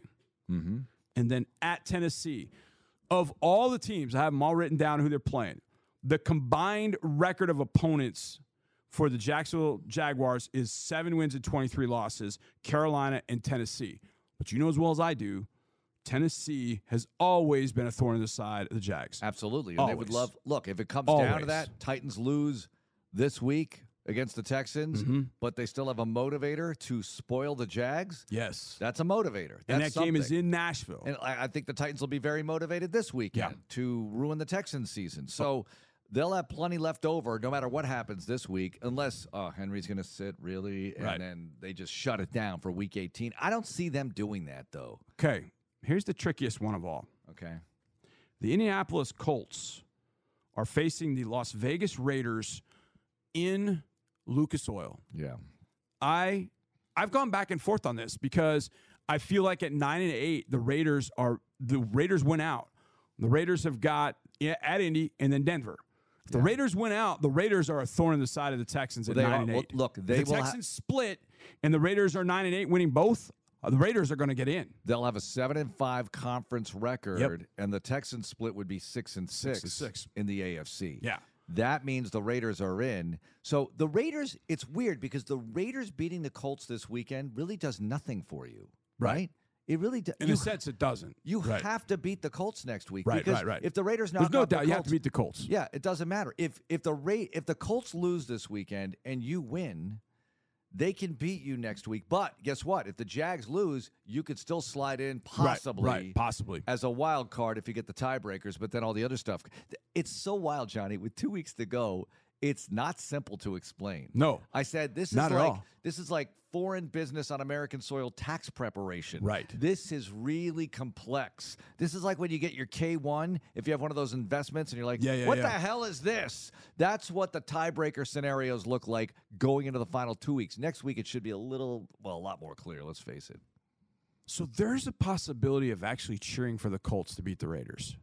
Speaker 2: Mm-hmm.
Speaker 1: and then at Tennessee. Of all the teams, I have them all written down who they're playing. The combined record of opponents for the Jacksonville Jaguars is seven wins and 23 losses, Carolina and Tennessee. But you know as well as I do, Tennessee has always been a thorn in the side of the Jags.
Speaker 2: Absolutely. And they would love look, if it comes down to that, Titans lose this week against the Texans,
Speaker 1: Mm-hmm.
Speaker 2: but they still have a motivator to spoil the Jags.
Speaker 1: Yes.
Speaker 2: That's a motivator.
Speaker 1: and
Speaker 2: That's
Speaker 1: that game is in Nashville.
Speaker 2: And I I think the Titans will be very motivated this weekend
Speaker 1: Yeah.
Speaker 2: to ruin the Texans season. So they'll have plenty left over no matter what happens this week, unless uh, Henry's going to sit really and
Speaker 1: Right.
Speaker 2: then they just shut it down for week 18. I don't see them doing that though.
Speaker 1: okay. Here's the trickiest one of all.
Speaker 2: Okay.
Speaker 1: The Indianapolis Colts are facing the Las Vegas Raiders in Lucas Oil.
Speaker 2: Yeah.
Speaker 1: I I've gone back and forth on this because I feel like at nine and eight, the Raiders are the Raiders went out. The Raiders have got at Indy and then Denver. If the Raiders went out, the Raiders are a thorn in the side of the Texans at
Speaker 2: Well, they
Speaker 1: nine
Speaker 2: are-
Speaker 1: and
Speaker 2: well,
Speaker 1: eight.
Speaker 2: look,
Speaker 1: If
Speaker 2: they
Speaker 1: the
Speaker 2: will ha-
Speaker 1: Texans split and the Raiders are nine and eight, winning both. uh, the Raiders are going to get in.
Speaker 2: They'll have a seven and five conference record, and the Texans split would be six and six,
Speaker 1: and six.
Speaker 2: in the AFC.
Speaker 1: Yeah.
Speaker 2: That means the Raiders are in. So the Raiders, it's weird because the Raiders beating the Colts this weekend really does nothing for you, right?
Speaker 1: Right.
Speaker 2: It really does.
Speaker 1: In
Speaker 2: you,
Speaker 1: a sense, it doesn't.
Speaker 2: you
Speaker 1: right.
Speaker 2: have to beat the Colts next week,
Speaker 1: Right,
Speaker 2: because
Speaker 1: right, right.
Speaker 2: If the Raiders knock
Speaker 1: There's no
Speaker 2: out the
Speaker 1: doubt you have to beat the Colts.
Speaker 2: Yeah, it doesn't matter if if the rate if the Colts lose this weekend and you win, they can beat you next week. But guess what? If the Jags lose, you could still slide in possibly,
Speaker 1: Right, right, possibly.
Speaker 2: as a wild card if you get the tiebreakers. But then all the other stuff. It's so wild, Johnny. With two weeks to go, it's not simple to explain.
Speaker 1: No.
Speaker 2: I said this is
Speaker 1: Not
Speaker 2: is
Speaker 1: at
Speaker 2: like
Speaker 1: all.
Speaker 2: this is like foreign business on American soil tax preparation.
Speaker 1: Right.
Speaker 2: This is really complex. This is like when you get your K1, if you have one of those investments and you're like,
Speaker 1: Yeah, yeah,
Speaker 2: what
Speaker 1: yeah.
Speaker 2: the hell is this? That's what the tiebreaker scenarios look like going into the final two weeks. Next week, it should be a little, well, a lot more clear, let's face it.
Speaker 1: So there's a possibility of actually cheering for the Colts to beat the Raiders.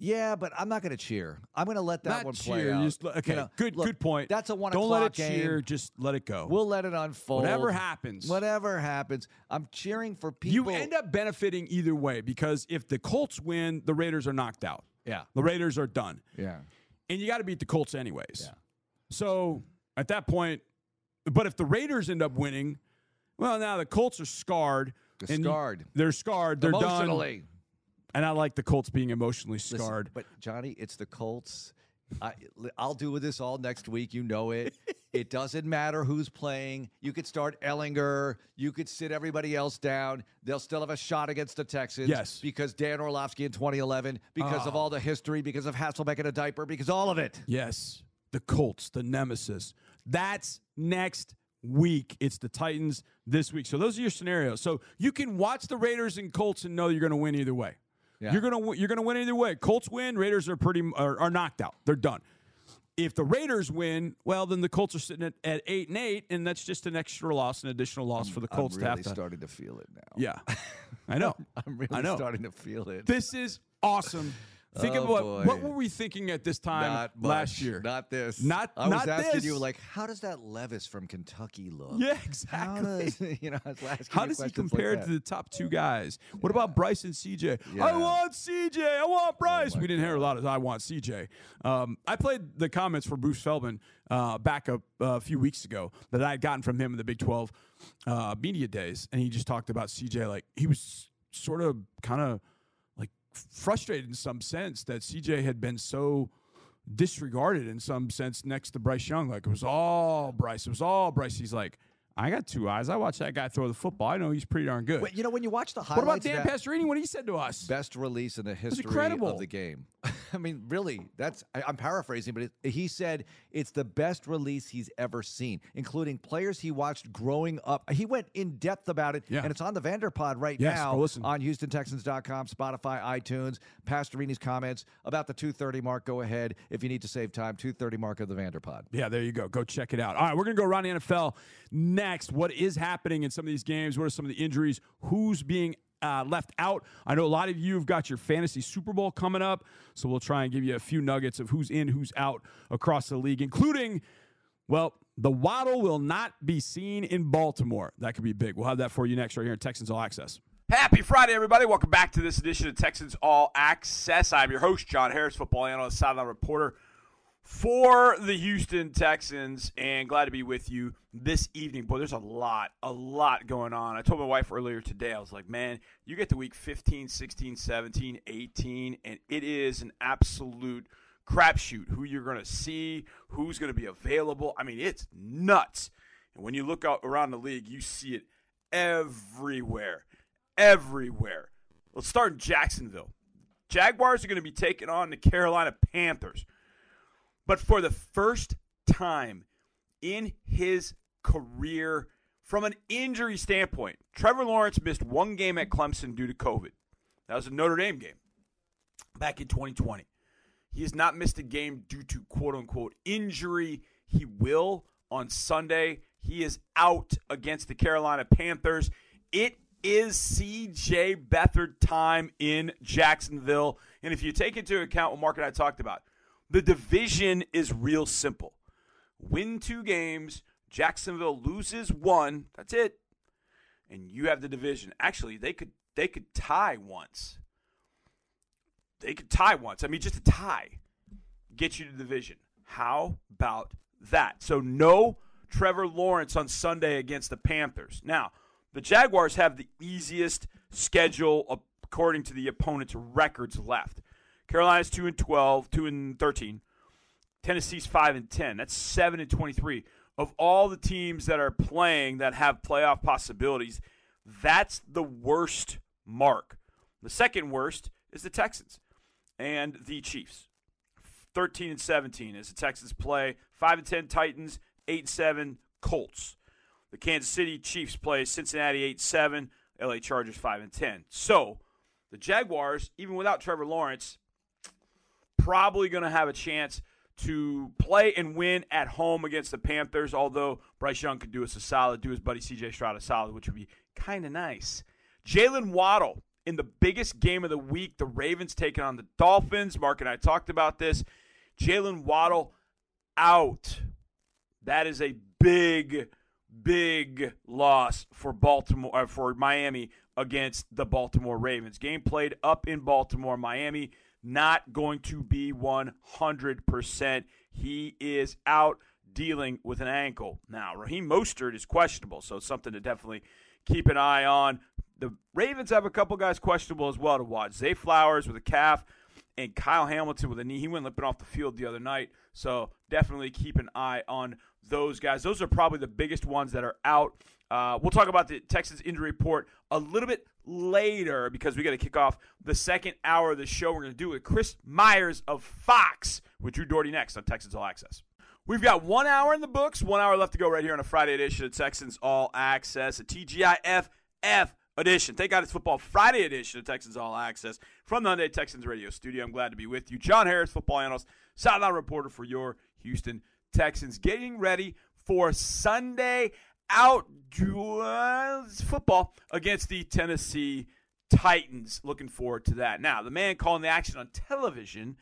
Speaker 2: Yeah, but I'm not going to cheer. I'm going to let that
Speaker 1: Not
Speaker 2: one play
Speaker 1: cheer.
Speaker 2: out.
Speaker 1: Just, let- okay, good, good point.
Speaker 2: That's a one
Speaker 1: Don't
Speaker 2: o'clock
Speaker 1: let it
Speaker 2: game.
Speaker 1: cheer. Just let it go.
Speaker 2: We'll let it unfold.
Speaker 1: Whatever happens.
Speaker 2: Whatever happens. I'm cheering for people.
Speaker 1: you end up benefiting either way because if the Colts win, the Raiders are knocked out.
Speaker 2: Yeah.
Speaker 1: The Raiders are done.
Speaker 2: Yeah.
Speaker 1: And you got to beat the Colts anyways.
Speaker 2: Yeah.
Speaker 1: So at that point, but if the Raiders end up winning, well, now the Colts are scarred.
Speaker 2: They're
Speaker 1: and
Speaker 2: scarred.
Speaker 1: they're scarred. They're done.
Speaker 2: Emotionally.
Speaker 1: And I like the Colts being emotionally
Speaker 2: Listen,
Speaker 1: scarred.
Speaker 2: but Johnny, it's the Colts. I, I'll do with this all next week. You know it. it doesn't matter who's playing. You could start Ehlinger. You could sit everybody else down. They'll still have a shot against the Texans.
Speaker 1: Yes.
Speaker 2: Because Dan Orlovsky in 2011, because of ah. all the history, because of Hasselbeck in a diaper, because all of it.
Speaker 1: Yes, the Colts, the nemesis. That's next week. It's the Titans this week. So those are your scenarios. So you can watch the Raiders and Colts and know you're going to win either way.
Speaker 2: Yeah.
Speaker 1: You're gonna you're gonna win either way. Colts win, Raiders are pretty are, are knocked out. They're done. If the Raiders win, well, then the Colts are sitting at, at eight and eight, and that's just an extra loss, an additional loss for the Colts
Speaker 2: I'm
Speaker 1: to
Speaker 2: really
Speaker 1: to.
Speaker 2: starting to feel it now.
Speaker 1: Yeah, I know.
Speaker 2: I'm really
Speaker 1: I know.
Speaker 2: starting to feel it.
Speaker 1: This is awesome. Think
Speaker 2: Oh,
Speaker 1: of what
Speaker 2: boy.
Speaker 1: what were we thinking at this time last year?
Speaker 2: Not this.
Speaker 1: Not-
Speaker 2: I was
Speaker 1: not
Speaker 2: asking
Speaker 1: this.
Speaker 2: you like, how does that Levis from Kentucky look?
Speaker 1: Yeah,
Speaker 2: How
Speaker 1: exactly.
Speaker 2: does you know? I was asking
Speaker 1: How does he
Speaker 2: questions like
Speaker 1: compare to the top two guys? What about Bryce and CJ?
Speaker 2: Yeah.
Speaker 1: I want CJ. I want Bryce.
Speaker 2: my
Speaker 1: we didn't hear a lot of I want CJ. Um, I played the comments for Bruce Feldman uh, back a, a few weeks ago that I had gotten from him in the Big 12 uh, media days. And he just talked about CJ like he was sort of kind of
Speaker 8: frustrated in some sense that CJ had been so disregarded in some sense next to Bryce Young. Like it was all Bryce. It was all Bryce. He's like, I got two eyes. I watched that guy throw the football. I know he's pretty darn good.
Speaker 2: But you know, when you watch the highlights, what
Speaker 8: about Dan Pastorini? What he said to us?
Speaker 2: best release in the history of the game. I mean, really, that's I, I'm paraphrasing, but it, he said it's the best release he's ever seen, including players he watched growing up. He went in depth about it,
Speaker 8: Yeah.
Speaker 2: and it's on the Vanderpod right
Speaker 8: Yes,
Speaker 2: now
Speaker 8: listen.
Speaker 2: on HoustonTexans.com, Spotify, iTunes. Pastorini's comments about the 2:30 mark. Go ahead if you need to save time. 2:30 mark of the Vanderpod.
Speaker 8: Yeah, there you go. Go check it out. All right, we're going to go around the NFL next. What is happening in some of these games? What are some of the injuries? Who's being uh, left out? I know a lot of you have got your fantasy Super Bowl coming up, so we'll try and give you a few nuggets of who's in, who's out across the league, including, well, the Waddle will not be seen in Baltimore. That could be big. We'll have that for you next right here in Texans All Access.
Speaker 1: Happy Friday, everybody. Welcome back to this edition of Texans All Access. I'm your host, John Harris, football analyst, sideline reporter for the Houston Texans, and glad to be with you this evening. Boy, there's a lot, a lot going on. I told my wife earlier today, I was like, man, you get to week 15, 16, 17, 18, and it is an absolute crapshoot who you're going to see, who's going to be available. I mean, it's nuts. And when you look out around the league, you see it everywhere. Everywhere. Let's start in Jacksonville. Jaguars are going to be taking on the Carolina Panthers. But for the first time in his career, from an injury standpoint, Trevor Lawrence missed one game at Clemson due to COVID. That was a Notre Dame game back in 2020. He has not missed a game due to quote unquote injury. He will on Sunday. He is out against the Carolina Panthers. It is CJ Beathard time in Jacksonville. And if you take into account what Marc and I talked about, the division is real simple. Win two games, Jacksonville loses one, that's it. And you have the division. Actually, they could they could tie once. They could tie once. I mean, just a tie get you to the division. How about that? So no Trevor Lawrence on Sunday against the Panthers. Now, the Jaguars have the easiest schedule according to the opponent's records left. Carolina's 2 and 12, 2 and 13. Tennessee's 5 and 10. That's 7 and 23. Of all the teams that are playing that have playoff possibilities, that's the worst mark. The second worst is the Texans and the Chiefs. 13 and 17 as the Texans play 5 and 10 Titans, 8 and 7 Colts. The Kansas City Chiefs play Cincinnati 8 7, LA Chargers 5 and 10. So, the Jaguars, even without Trevor Lawrence, probably going to have a chance to play and win at home against the Panthers, although Bryce Young could do us a solid, do his buddy CJ Stroud a solid, which would be kind of nice. Jalen Waddle in the biggest game of the week, the Ravens taking on the Dolphins. Marc and I talked about this. Jalen Waddle out. That is a big, big loss for Baltimore uh, for Miami against the Baltimore Ravens. Game played up in Baltimore. Miami not going to be 100%. He is out dealing with an ankle. Now, Raheem Mostert is questionable, so it's something to definitely keep an eye on. The Ravens have a couple guys questionable as well to watch. Zay Flowers with a calf and Kyle Hamilton with a knee. He went limping off the field the other night, so definitely keep an eye on those guys. Those are probably the biggest ones that are out. Uh, we'll talk about the Texans injury report a little bit later because we got to kick off the second hour of the show. We're going to do it with Chris Myers of Fox with Drew Dougherty next on Texans All Access. We've got one hour in the books, one hour left to go right here on a Friday edition of Texans All Access, a TGIFF edition. Thank God it's Football Friday edition of Texans All Access from the Hyundai Texans radio studio. I'm glad to be with you. John Harris, football analyst, sideline reporter for your Houston Texans, getting ready for Sunday outdoors football against the Tennessee Titans. Looking forward to that. Now, the man calling the action on television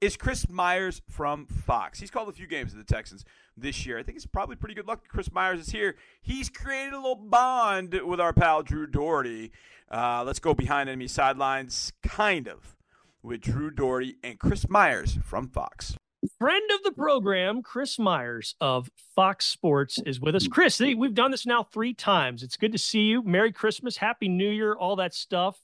Speaker 1: is Chris Myers from Fox. He's called a few games of the Texans this year. I think it's probably pretty good luck. Chris Myers is here. He's created a little bond with our pal Drew Dougherty. Uh, let's go behind enemy sidelines, kind of, with Drew Dougherty and Chris Myers from Fox.
Speaker 6: Friend of the program, Chris Myers of Fox Sports is with us. Chris, we've done this now three times. It's good to see you. Merry Christmas, Happy New Year, all that stuff.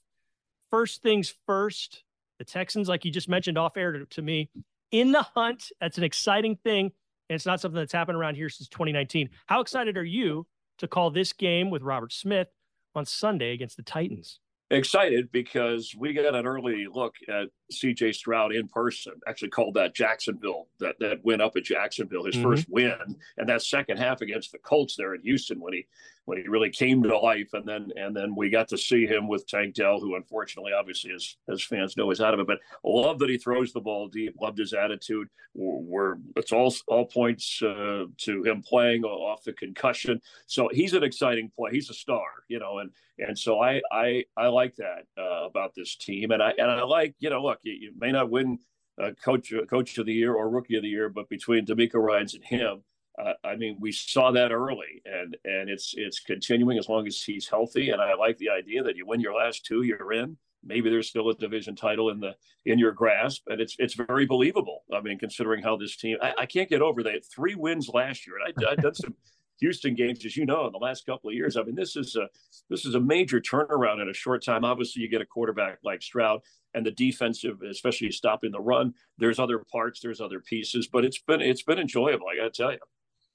Speaker 6: First things first, The Texans, like you just mentioned off air to, to me, in the hunt. That's an exciting thing. And it's not something that's happened around here since 2019. How excited are you to call this game with Robert Smith on Sunday against the Titans?
Speaker 9: excited because we got an early look at CJ Stroud in person. Actually, called that Jacksonville that that win up at Jacksonville, his mm-hmm. first win, and that second half against the Colts there in Houston when he when he really came to life. And then and then we got to see him with Tank Dell, who unfortunately, obviously, as as fans know, is out of it. But love that he throws the ball deep. Loved his attitude. We're, it's all all points uh, to him playing off the concussion. So he's an exciting play. He's a star, you know, and and so I I I like that uh, about this team, and I and I like you know look you, you may not win uh, coach coach of the year or rookie of the year, but between DeMeco Ryans and him, uh, I mean we saw that early, and and it's it's continuing as long as he's healthy, and I like the idea that you win your last two, you're in. Maybe there's still a division title in the in your grasp, and it's it's very believable. I mean, considering how this team, I, I can't get over that three wins last year, and I, I've done some Houston games, as you know, in the last couple of years. I mean, this is a this is a major turnaround in a short time. Obviously, you get a quarterback like Stroud and the defensive, especially stopping the run. There's other parts, there's other pieces, but it's been it's been enjoyable. I got to tell you.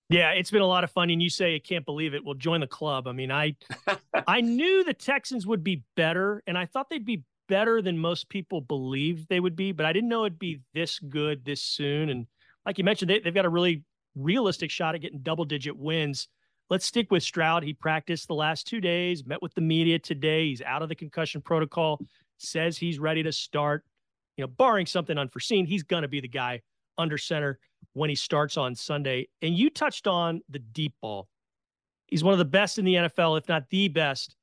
Speaker 6: Yeah, it's been a lot of fun. And you say you can't believe it. Well, join the club. I mean, I I knew the Texans would be better, and I thought they'd be better than most people believed they would be, but I didn't know it'd be this good this soon. And like you mentioned, they, they've got a really realistic shot at getting double digit wins. Let's stick with Stroud. He practiced the last two days, met with the media today. He's out of the concussion protocol, says he's ready to start. You know, barring something unforeseen, he's going to be the guy under center when he starts on Sunday. And you touched on the deep ball. He's one of the best in the NFL, if not the best,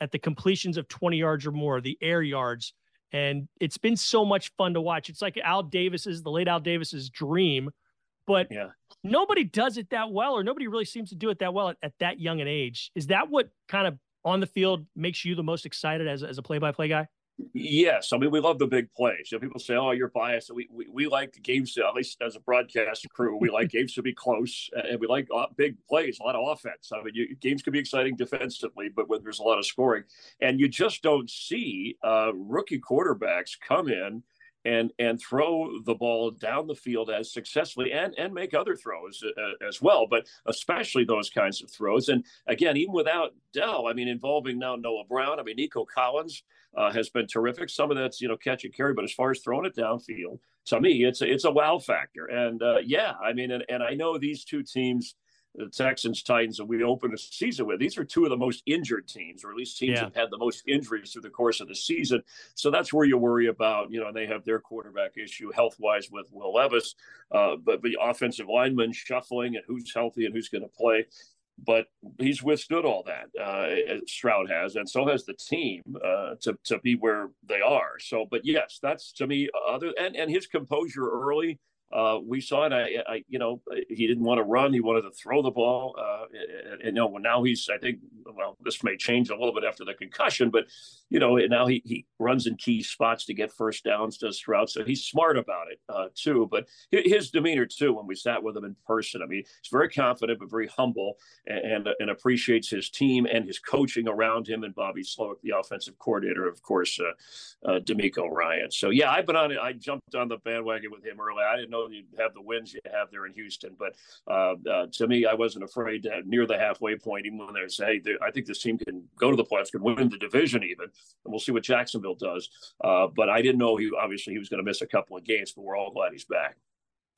Speaker 6: at the completions of 20 yards or more, the air yards. And it's been so much fun to watch. It's like Al Davis's, the late Al Davis's dream but yeah. nobody does it that well, or nobody really seems to do it that well at, at that young an age. Is that what kind of on the field makes you the most excited as, as a play by play guy?
Speaker 9: Yes, I mean we love the big plays. You know, people say, "Oh, you're biased." We, we we like games to, at least as a broadcast crew, we like games to be close, and we like uh, big plays, a lot of offense. I mean, you, games can be exciting defensively, but when there's a lot of scoring, and you just don't see uh, rookie quarterbacks come in and and throw the ball down the field as successfully and and make other throws uh, as well but especially those kinds of throws. And again even without Dell I mean involving now Noah Brown I mean Nico Collins uh, has been terrific. Some of that's you know catch and carry but as far as throwing it downfield to me it's a, it's a wow factor. And uh, yeah I mean and, and I know these two teams the Texans, Titans, and we open the season with. These are two of the most injured teams, or at least teams yeah. that have had the most injuries through the course of the season. So that's where you worry about, you know, they have their quarterback issue health wise with Will Levis, uh, but the offensive linemen shuffling and who's healthy and who's going to play. But he's withstood all that. Uh, Stroud has, and so has the team uh, to to be where they are. So, but yes, that's to me other and and his composure early uh, we saw it. I, I, you know, he didn't want to run. He wanted to throw the ball. Uh, and, and, you know, now he's, I think, well, this may change a little bit after the concussion, but, you know, now he, he runs in key spots to get first downs, does throughout. So he's smart about it, uh, too. But his demeanor, too, when we sat with him in person, I mean, he's very confident, but very humble and, and, and appreciates his team and his coaching around him and Bobby Slowik, the offensive coordinator, of course, uh, uh, DeMeco Ryan. So, yeah, I've been on. I jumped on the bandwagon with him early. I didn't know you have the wins you have there in Houston. But uh, uh, to me, I wasn't afraid to near the halfway point, even when they say, hey, I think this team can go to the playoffs, can win the division even. And we'll see what Jacksonville does. Uh, but I didn't know he obviously he was going to miss a couple of games, but we're all glad he's back.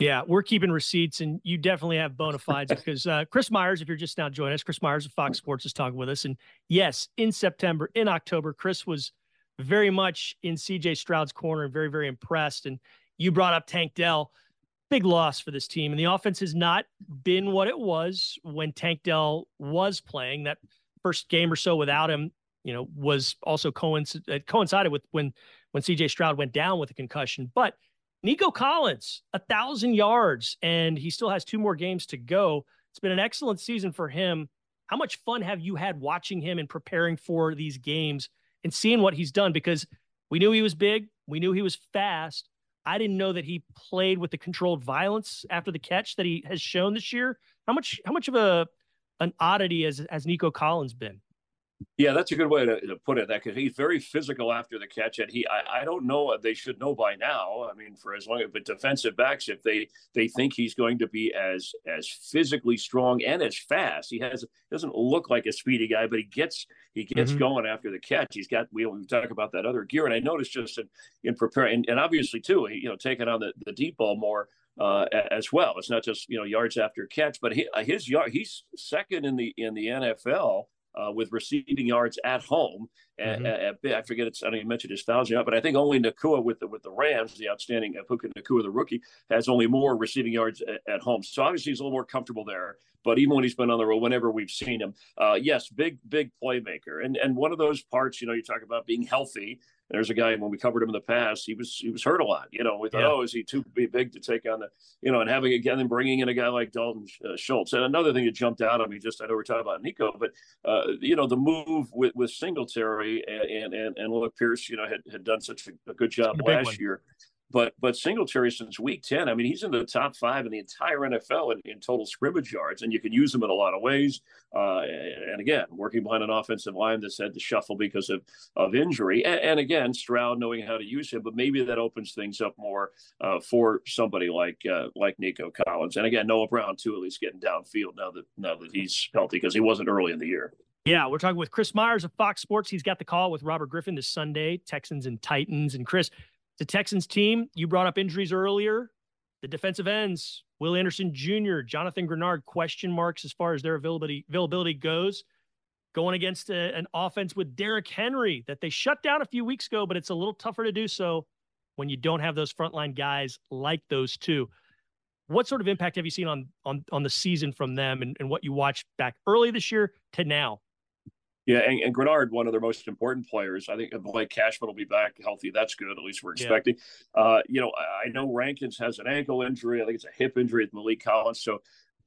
Speaker 6: Yeah, we're keeping receipts, and you definitely have bona fides because uh, Chris Myers, if you're just now joining us, Chris Myers of Fox Sports is talking with us. And yes, in September, in October, Chris was very much in CJ Stroud's corner and very, very impressed. And you brought up Tank Dell big loss for this team. And the offense has not been what it was when Tank Dell was playing. That first game or so without him, you know, was also coinc- uh, coincided with when when CJ Stroud went down with a concussion. But Nico Collins, a thousand yards, and he still has two more games to go. It's been an excellent season for him. How much fun have you had watching him and preparing for these games and seeing what he's done? Because we knew he was big, we knew he was fast, I didn't know that he played with the controlled violence after the catch that he has shown this year. How much how much of a an oddity has has Nico Collins been?
Speaker 9: Yeah, that's a good way to, to put it. That because he's very physical after the catch, and he I, I don't know they should know by now. I mean, for as long as but defensive backs, if they they think he's going to be as as physically strong and as fast, he has doesn't look like a speedy guy, but he gets he gets mm-hmm. going after the catch. He's got we we talk about that other gear, and I noticed just in in preparing and, and obviously too, you know, taking on the the deep ball more uh, as well. It's not just you know yards after catch, but he, his yard he's second in the in the NFL uh, with receiving yards at home. Mm-hmm. At, at, I forget it's I don't even mention his fouls yet, but I think only Nacua with the with the Rams, the outstanding Puka Nacua, the rookie, has only more receiving yards at, at, home. So obviously he's a little more comfortable there. But even when he's been on the road, whenever we've seen him, uh, yes, big big playmaker, and and one of those parts, you know, you talk about being healthy there's a guy when we covered him in the past, he was he was hurt a lot. You know, we thought, yeah. oh, is he too big to take on the, you know, and having again and bringing in a guy like Dalton uh, Schultz. And another thing that jumped out at me, just I know we're talking about Nico, but uh, you know, the move with with Singletary and and and Luke Pierce, you know, had had done such a, a good job last year. But but Singletary since week ten, I mean, he's in the top five in the entire NFL in, in total scrimmage yards, and you can use him in a lot of ways. Uh, and again, working behind an offensive line that's had to shuffle because of of injury, and, and, again, Stroud knowing how to use him, but maybe that opens things up more uh, for somebody like uh, like Nico Collins, and again, Noah Brown too, at least getting downfield now that now that he's healthy because he wasn't early in the year.
Speaker 6: Yeah, we're talking with Chris Myers of Fox Sports. He's got the call with Robert Griffin this Sunday, Texans and Titans. And Chris, the Texans team, you brought up injuries earlier. The defensive ends, Will Anderson Jr., Jonathan Greenard, question marks as far as their availability availability goes. Going against a, an offense with Derrick Henry that they shut down a few weeks ago, but it's a little tougher to do so when you don't have those frontline guys like those two. What sort of impact have you seen on on on the season from them and, and what you watched back early this year to now?
Speaker 9: Yeah, and, and Greenard, one of their most important players. I think Blake Cashman will be back healthy. That's good. At least we're expecting. Yeah. Uh, you know, I know Rankins has an ankle injury. I think it's a hip injury with Maliek Collins. So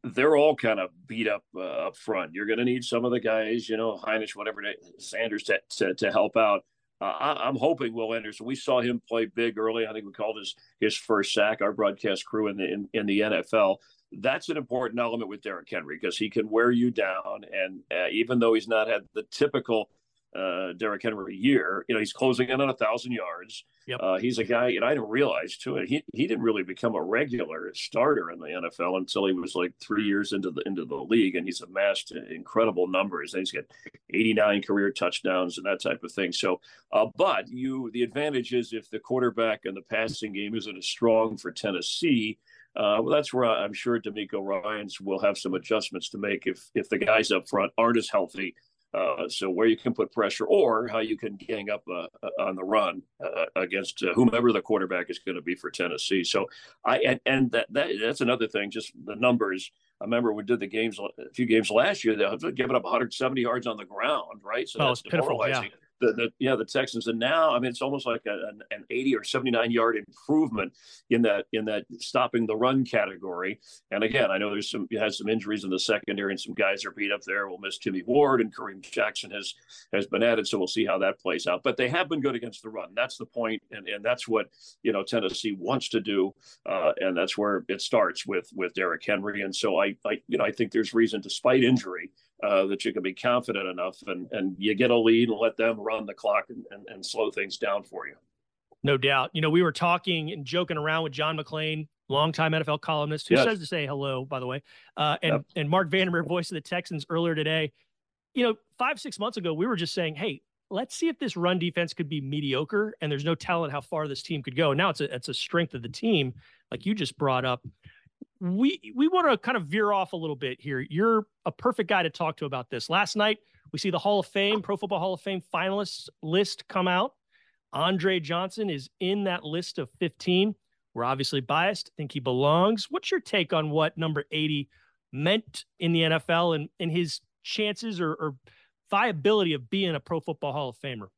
Speaker 9: they're all kind of beat up uh, up front. You're going to need some of the guys, you know, Hinish, whatever, Sanders to, to, to help out. Uh, I, am hoping Will Anderson. We saw him play big early. I think we called his his first sack. Our broadcast crew in the in, in the NFL that's an important element with Derrick Henry because he can wear you down. And uh, even though he's not had the typical uh, Derrick Henry year, you know, he's closing in on a thousand yards. Yep. Uh, he's a guy, and I didn't realize too. He he didn't really become a regular starter in the NFL until he was like three years into the into the league, and he's amassed incredible numbers. And he's got 89 career touchdowns and that type of thing. So, uh, but you, the advantage is if the quarterback and the passing game isn't as strong for Tennessee uh, well, that's where I'm sure DeMeco Ryans will have some adjustments to make if if the guys up front aren't as healthy. Uh, so where you can put pressure or how you can gang up uh, uh on the run uh, against uh, whomever the quarterback is going to be for Tennessee. So I and, and that, that that's another thing. Just the numbers. I remember we did the games a few games last year. They giving up 170 yards on the ground, right? So
Speaker 6: oh,
Speaker 9: that's
Speaker 6: demoralizing.
Speaker 9: Pitiful, yeah the, the yeah the Texans. And now I mean it's almost like a, an, an 80 or 79 yard improvement in that in that stopping the run category. And again I know there's some you had some injuries in the secondary and some guys are beat up there. We'll miss Jimmy Ward and Kareem Jackson has has been added. So we'll see how that plays out. But they have been good against the run. That's the point. And and that's what you know Tennessee wants to do. Uh, and that's where it starts with with Derrick Henry. And so I, I you know I think there's reason despite injury uh, that you can be confident enough and, and you get a lead and let them run the clock and, and, and slow things down for you.
Speaker 6: No doubt. You know, we were talking and joking around with John McClain, longtime NFL columnist, who yes. says to say hello, by the way, uh, and, yep. and Marc Vandermeer, voice of the Texans, earlier today. You know, five, six months ago, we were just saying, hey, let's see if this run defense could be mediocre and there's no telling how far this team could go. Now it's a, it's a strength of the team, like you just brought up we we want to kind of veer off a little bit here. You're a perfect guy to talk to about this. Last night, we see the Hall of Fame, Pro Football Hall of Fame finalists list come out. Andre Johnson is in that list of 15. We're obviously biased. think he belongs. What's your take on what number 80 meant in the NFL and, and his chances or, or viability of being a Pro Football Hall of Famer?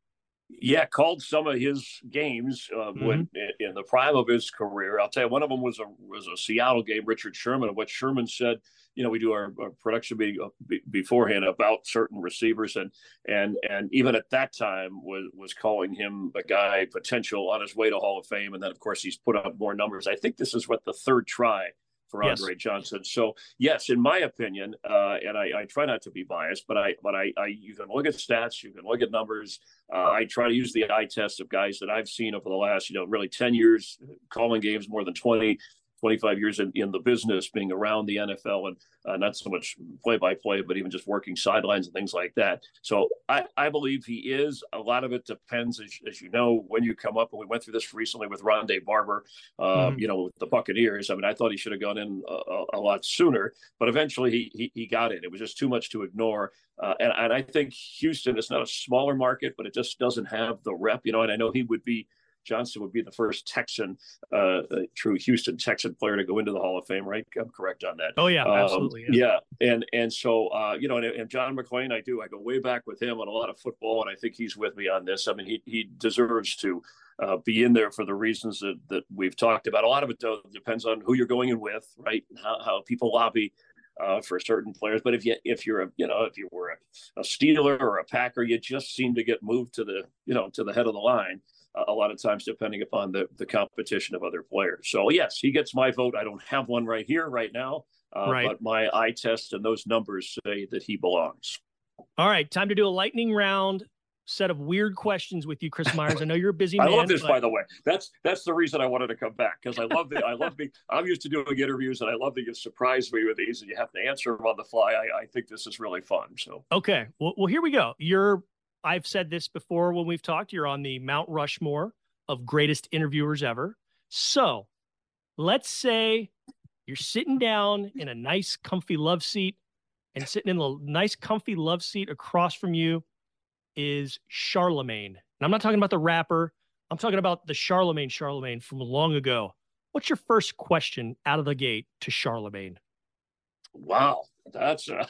Speaker 9: Yeah, called some of his games uh, mm-hmm. when in the prime of his career. I'll tell you, one of them was a was a Seattle game. Richard Sherman, and what Sherman said. You know, we do our, our production meeting uh, beforehand about certain receivers, and and and even at that time was was calling him a guy potential on his way to Hall of Fame. And then, of course, he's put up more numbers. I think this is what the third try for Andre yes. Johnson. So yes, in my opinion, uh, and I, I, try not to be biased, but I but I, I you can look at stats, you can look at numbers. Uh, I try to use the eye test of guys that I've seen over the last you know really ten years, calling games more than twenty. 25 years in, in the business, being around the NFL and uh, not so much play by play, but even just working sidelines and things like that. So I, I believe he is. A lot of it depends, as, as you know, when you come up. And we went through this recently with Rondé Barber, uh, mm-hmm. you know, with the Buccaneers. I mean, I thought he should have gone in a, a, lot sooner, but eventually he, he, he got in. It was just too much to ignore. Uh, and, and I think Houston is not a smaller market, but it just doesn't have the rep, you know. And I know he would be Johnson would be the first Texan, uh, true Houston Texan player to go into the Hall of Fame, right? I'm correct on that.
Speaker 6: Oh yeah, um, absolutely.
Speaker 9: Yeah. yeah. and and so uh, you know, and, and, John McClain, I do. I go way back with him on a lot of football, and I think he's with me on this. I mean, he he deserves to. Uh, be in there for the reasons that, that we've talked about. A lot of it though depends on who you're going in with, right? How, how people lobby uh, for certain players. But if you if you're a you know if you were a, a Steeler or a Packer, you just seem to get moved to the you know to the head of the line a lot of times depending upon the, the competition of other players. So yes, he gets my vote. I don't have one right here, right now, uh, right. but my eye test and those numbers say that he belongs.
Speaker 6: All right, time to do a lightning round set of weird questions with you, Chris Myers. I know you're a busy man.
Speaker 9: I love this,
Speaker 6: but...
Speaker 9: by the way. That's that's the reason I wanted to come back because I love the I love being I'm used to doing interviews and I love that you surprise me with these and you have to answer them on the fly. I, I think this is really fun. So
Speaker 6: okay, well, well here we go. You're I've said this before when we've talked. You're on the Mount Rushmore of greatest interviewers ever. So let's say you're sitting down in a nice, comfy love seat, and sitting in the nice, comfy love seat across from you is Charlemagne. And I'm not talking about the rapper, I'm talking about the Charlemagne Charlemagne from long ago. What's your first question out of the gate to Charlemagne?
Speaker 9: Wow, that's uh,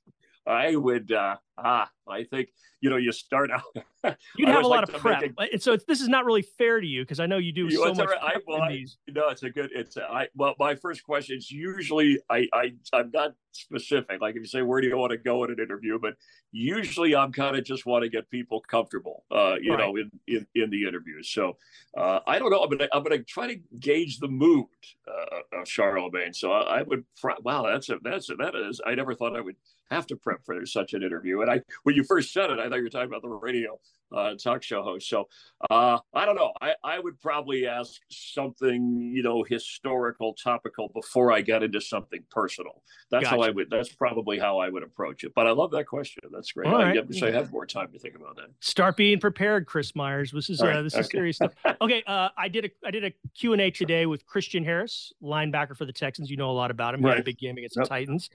Speaker 9: I would uh, ah, I think you know you start out.
Speaker 6: You'd have a lot of prep, a, and so this is not really fair to you because I know you do you so much. I, well, I,
Speaker 9: no, it's a good. It's a, I well, my first question is usually I I I'm not specific. Like if you say where do you want to go in an interview, but usually I'm kind of just want to get people comfortable, uh, you right. know, in, in in the interviews. So uh, I don't know. I'm gonna I'm gonna try to gauge the mood uh, of Charlemagne. So I, I would. Wow, that's a that's a, that is. I never thought I would have to prep for such an interview. And I, when you first said it, I thought you were talking about the radio uh, talk show host. So uh, I don't know. I, I would probably ask something, you know, historical, topical before I get into something personal. That's gotcha. how I would. That's probably how I would approach it. But I love that question. That's great. All I right. I have more time to think about that.
Speaker 6: Start being prepared, Chris Myers. This is right. uh, this okay. is serious stuff. Okay, uh, I did a I did a Q and A today with Christian Harris, linebacker for the Texans. You know a lot about him. He right. had a big game against yep. the Titans.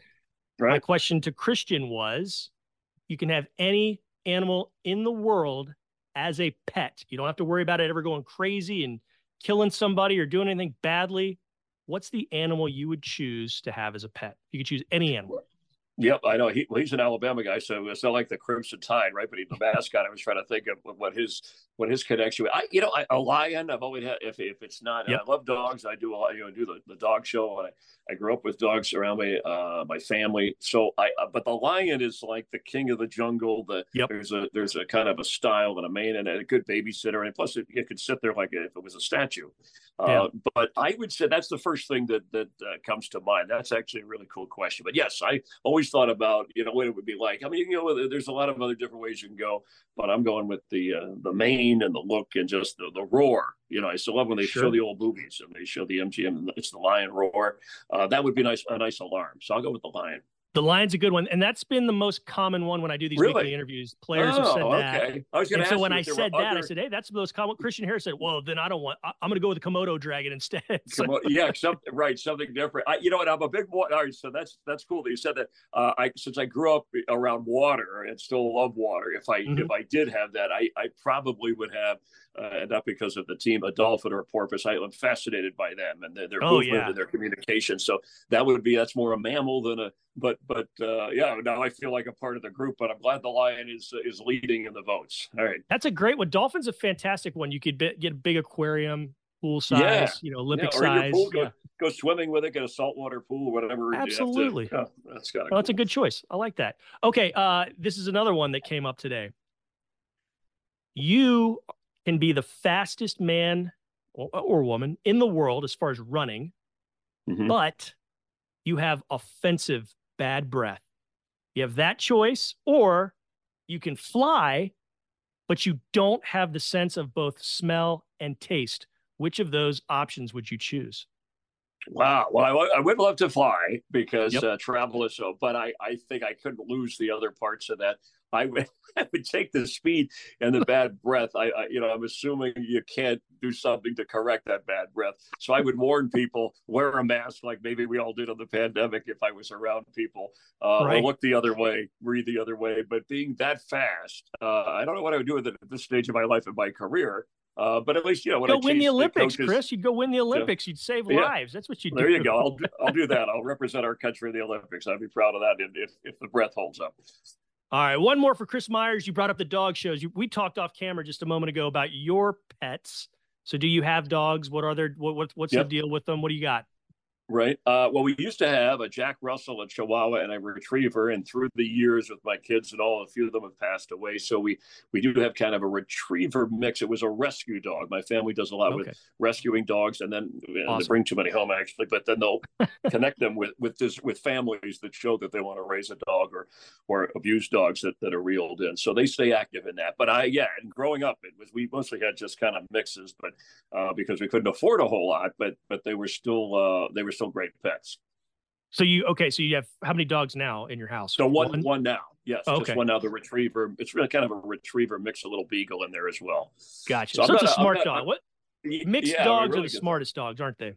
Speaker 6: Right. My question to Christian was you can have any animal in the world as a pet. You don't have to worry about it ever going crazy and killing somebody or doing anything badly. What's the animal you would choose to have as a pet? You could choose any animal.
Speaker 9: Yep, I know. He, well, he's an Alabama guy, so it's not like the Crimson Tide, right? But he's the mascot. I was trying to think of what his what his connection. I, you know, I, a lion. I've always had. If, if it's not, yep. I love dogs. I do a lot. You know, do the, the dog show, and I, I grew up with dogs around my uh, my family. So I, uh, but the lion is like the king of the jungle. The yep. there's a there's a kind of a style and a mane and a good babysitter, and plus it, it could sit there like if it was a statue. Yeah. Uh, but I would say that's the first thing that that uh, comes to mind. That's actually a really cool question. But yes, I always thought about you know what it would be like. I mean, you know, there's a lot of other different ways you can go, but I'm going with the uh, the mane and the look and just the, the roar. You know, I still love when they sure. show the old movies and they show the MGM. It's the lion roar. Uh, that would be nice a nice alarm. So I'll go with the lion.
Speaker 6: The lion's a good one, and that's been the most common one when I do these really? weekly interviews. Players oh, have said oh, that. Okay. I was and so when I said that, other... I said, "Hey, that's the most common." Christian Harris said, "Well, then I don't want. I, am going to go with the Komodo dragon instead."
Speaker 9: so... yeah, something right, something different. I, you know what? I'm a big boy. All right, so that's that's cool that you said that. Uh, I since I grew up around water and still love water. If I mm-hmm. if I did have that, I I probably would have uh, not because of the team, a dolphin or a porpoise. I, am fascinated by them and their, their oh, movement yeah. and their communication. So that would be that's more a mammal than a. But but uh, yeah, now I feel like a part of the group. But I'm glad the lion is is leading in the votes. All right,
Speaker 6: that's a great one. Dolphin's a fantastic one. You could be, get a big aquarium, pool size, yeah. you know, Olympic yeah, size.
Speaker 9: Pool, go, yeah. go, swimming with it, get a saltwater pool, whatever.
Speaker 6: Absolutely. To, oh, that's got. Well, that's a good choice. I like that. Okay, uh, this is another one that came up today. You can be the fastest man or, or woman in the world as far as running, mm-hmm. but you have offensive bad breath. You have that choice, or you can fly, but you don't have the sense of both smell and taste. Which of those options would you choose?
Speaker 9: Wow. Well, I, I would love to fly because
Speaker 6: Yep.
Speaker 9: uh, travel is so, but I, I think I couldn't lose the other parts of that. I would, I would take the speed and the bad breath. I, I, you know, I'm assuming you can't do something to correct that bad breath. So I would warn people wear a mask, like maybe we all did on the pandemic. If I was around people, uh,
Speaker 6: Right.
Speaker 9: look the other way, breathe the other way. But being that fast, uh, I don't know what I would do with it at this stage of my life and my career. Uh, but at least you know when
Speaker 6: go
Speaker 9: I
Speaker 6: win the Olympics,
Speaker 9: coaches-
Speaker 6: Chris. You'd go win the Olympics. You'd save
Speaker 9: Yeah.
Speaker 6: lives. That's what you do.
Speaker 9: there you go. I'll do, I'll do that. I'll represent our country in the Olympics. I'd be proud of that if if, if the breath holds up.
Speaker 6: All right, one more for Chris Myers. You brought up the dog shows. You, we talked off camera just a moment ago about your pets. So, do you have dogs? What are their what, what what's
Speaker 9: Yep.
Speaker 6: the deal with them? What do you got?
Speaker 9: Right. Uh, well, we used to have a Jack Russell, a Chihuahua, and a Retriever, and through the years with my kids and all, a few of them have passed away. So we we do have kind of a Retriever mix. It was a rescue dog. My family does a lot with rescuing dogs, and then and they bring too many home actually. But then they'll connect them with with this with families that show that they want to raise a dog or or abuse dogs that, that are reeled in. So they stay active in that. But I yeah, and growing up, it was we mostly had just kind of mixes, but uh, because we couldn't afford a whole lot, but but they were still uh, they were still great pets.
Speaker 6: So you okay? So you have how many dogs now in your house?
Speaker 9: So one one, now, yes,
Speaker 6: Okay.
Speaker 9: just one now. The retriever, it's really kind of a retriever mix, a little beagle in there as well.
Speaker 6: Gotcha.
Speaker 9: So
Speaker 6: So, it's a smart
Speaker 9: not-
Speaker 6: dog. What mixed
Speaker 9: yeah,
Speaker 6: dogs
Speaker 9: really
Speaker 6: are the
Speaker 9: good.
Speaker 6: smartest dogs, aren't they?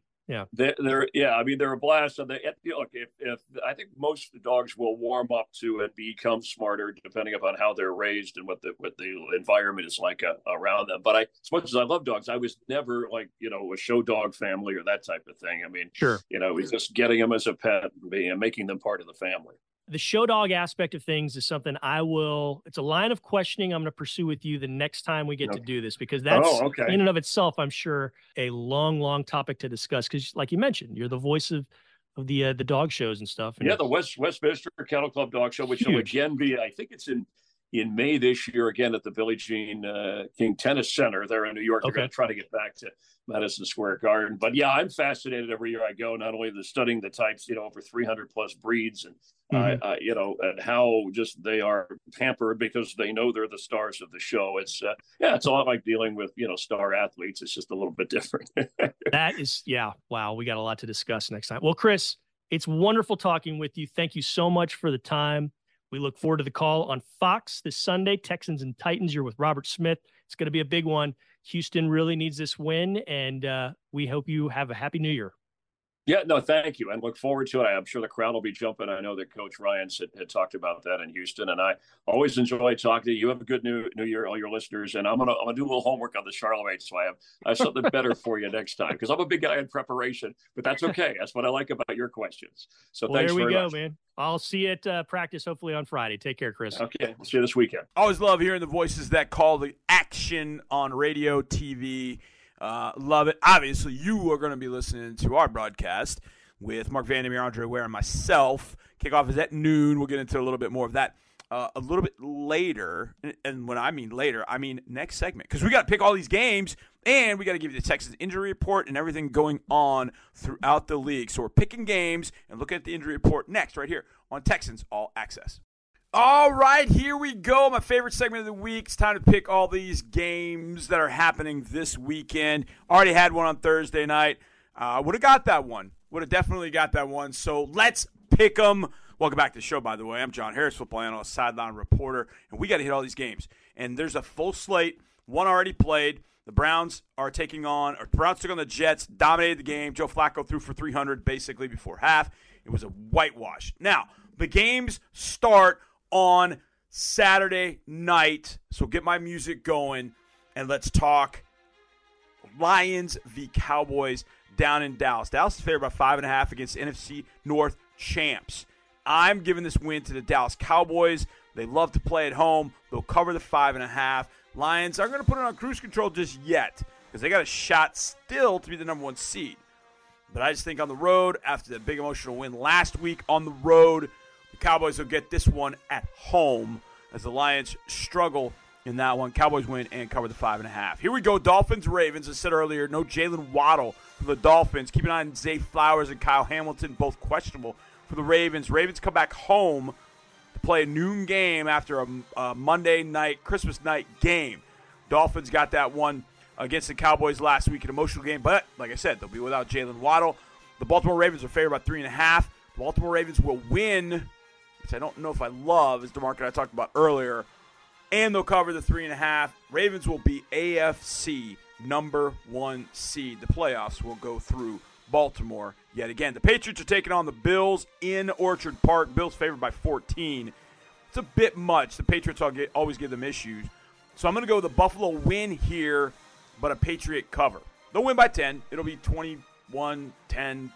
Speaker 9: They're, they're yeah, I mean they're a blast. And they look if if I think most dogs will warm up to and become smarter depending upon how they're raised and what the what the environment is like uh, around them. But I, as much as I love dogs, I was never like you know a show dog family or that type of thing. I mean,
Speaker 6: Sure.
Speaker 9: you know, it was just getting them as a pet and being- making them part of the family.
Speaker 6: The show dog aspect of things is something I will. It's a line of questioning I'm going to pursue with you the next time we get to do this because that's
Speaker 9: oh, okay.
Speaker 6: in and of itself, I'm sure, a long, long topic to discuss. Because, like you mentioned, you're the voice of of the uh, the dog shows and stuff. And
Speaker 9: Yeah, the West Westminster Kennel Club Dog Show, which will
Speaker 6: Huge.
Speaker 9: again be, I think it's in in May this year again at the Billie Jean uh, King Tennis Center there in New York. They're
Speaker 6: Okay.
Speaker 9: going to try to get back to Madison Square Garden. But yeah, I'm fascinated every year I go. Not only the studying the types, you know, over 300 plus breeds, and uh, uh, you know, and how just they are pampered because they know they're the stars of the show. It's uh, yeah, it's a lot like dealing with you know star athletes. It's just a little bit different.
Speaker 6: that is, yeah, wow, we got a lot to discuss next time. Well, Chris, it's wonderful talking with you. Thank you so much for the time. We look forward to the call on Fox this Sunday. Texans and Titans. You're with Robert Smith. It's going to be a big one. Houston really needs this win, and uh, we hope you have a happy New Year.
Speaker 9: Yeah, no, thank you, and look forward to it. I'm sure the crowd will be jumping. I know that Coach Ryan had, had talked about that in Houston, and I always enjoy talking to you. You have a good new New Year, all your listeners, and I'm gonna I'm gonna do a little homework on the Charlemagne, so I have I have something better for you next time because I'm a big guy in preparation, but that's okay. That's what I like about your questions. So
Speaker 6: Well,
Speaker 9: thanks
Speaker 6: there we
Speaker 9: very
Speaker 6: go,
Speaker 9: much.
Speaker 6: man. I'll see you at uh, practice hopefully on Friday. Take care, Chris.
Speaker 9: Okay, see you this weekend.
Speaker 1: Always love hearing the voices that call the action on radio, TV. Uh, love it. Obviously, you are going to be listening to our broadcast with Marc Vandermeer, Andre Ware, and myself. Kickoff is at noon. We'll get into a little bit more of that uh, a little bit later. And- when I mean later, I mean next segment because we got to pick all these games and we got to give you the Texans injury report and everything going on throughout the league. So we're picking games and looking at the injury report next, right here on Texans All Access. All right, here we go. My favorite segment of the week. It's time to pick all these games that are happening this weekend. Already had one on Thursday night. Uh, Would have got that one. Would have definitely got that one. So let's pick them. Welcome back to the show, by the way. I'm John Harris, football analyst, sideline reporter, and we got to hit all these games. And there's a full slate. One already played. The Browns are taking on, or Browns took on the Jets, dominated the game. Joe Flacco threw for 300 basically before half. It was a whitewash. Now, the games start on Saturday night. So get my music going and let's talk Lions v. Cowboys down in Dallas. Dallas is favored by five and a half against NFC North champs. I'm giving this win to the Dallas Cowboys. They love to play at home. They'll cover the five and a half. Lions aren't going to put it on cruise control just yet because they got a shot still to be the number one seed. But I just think on the road, after that big emotional win last week on the road, Cowboys will get this one at home as the Lions struggle in that one. Cowboys win and cover the five and a half. Here we go. Dolphins Ravens. I said earlier, no Jaylen Waddle for the Dolphins. Keep an eye on Zay Flowers and Kyle Hamilton, both questionable for the Ravens. Ravens come back home to play a noon game after a, a Monday night, Christmas night game. Dolphins got that one against the Cowboys last week, an emotional game, but like I said, they'll be without Jaylen Waddle. The Baltimore Ravens are favored by three and a half. The Baltimore Ravens will win, which I don't know if I love, is the market I talked about earlier and they'll cover the three and a half. Ravens will be AFC number one seed. The playoffs will go through Baltimore yet again. The Patriots are taking on the Bills in Orchard Park. Bills favored by 14. It's a bit much. The Patriots always give them issues. So I'm going to go with the Buffalo win here, but a Patriot cover. They'll win by 10. It'll be 21 10,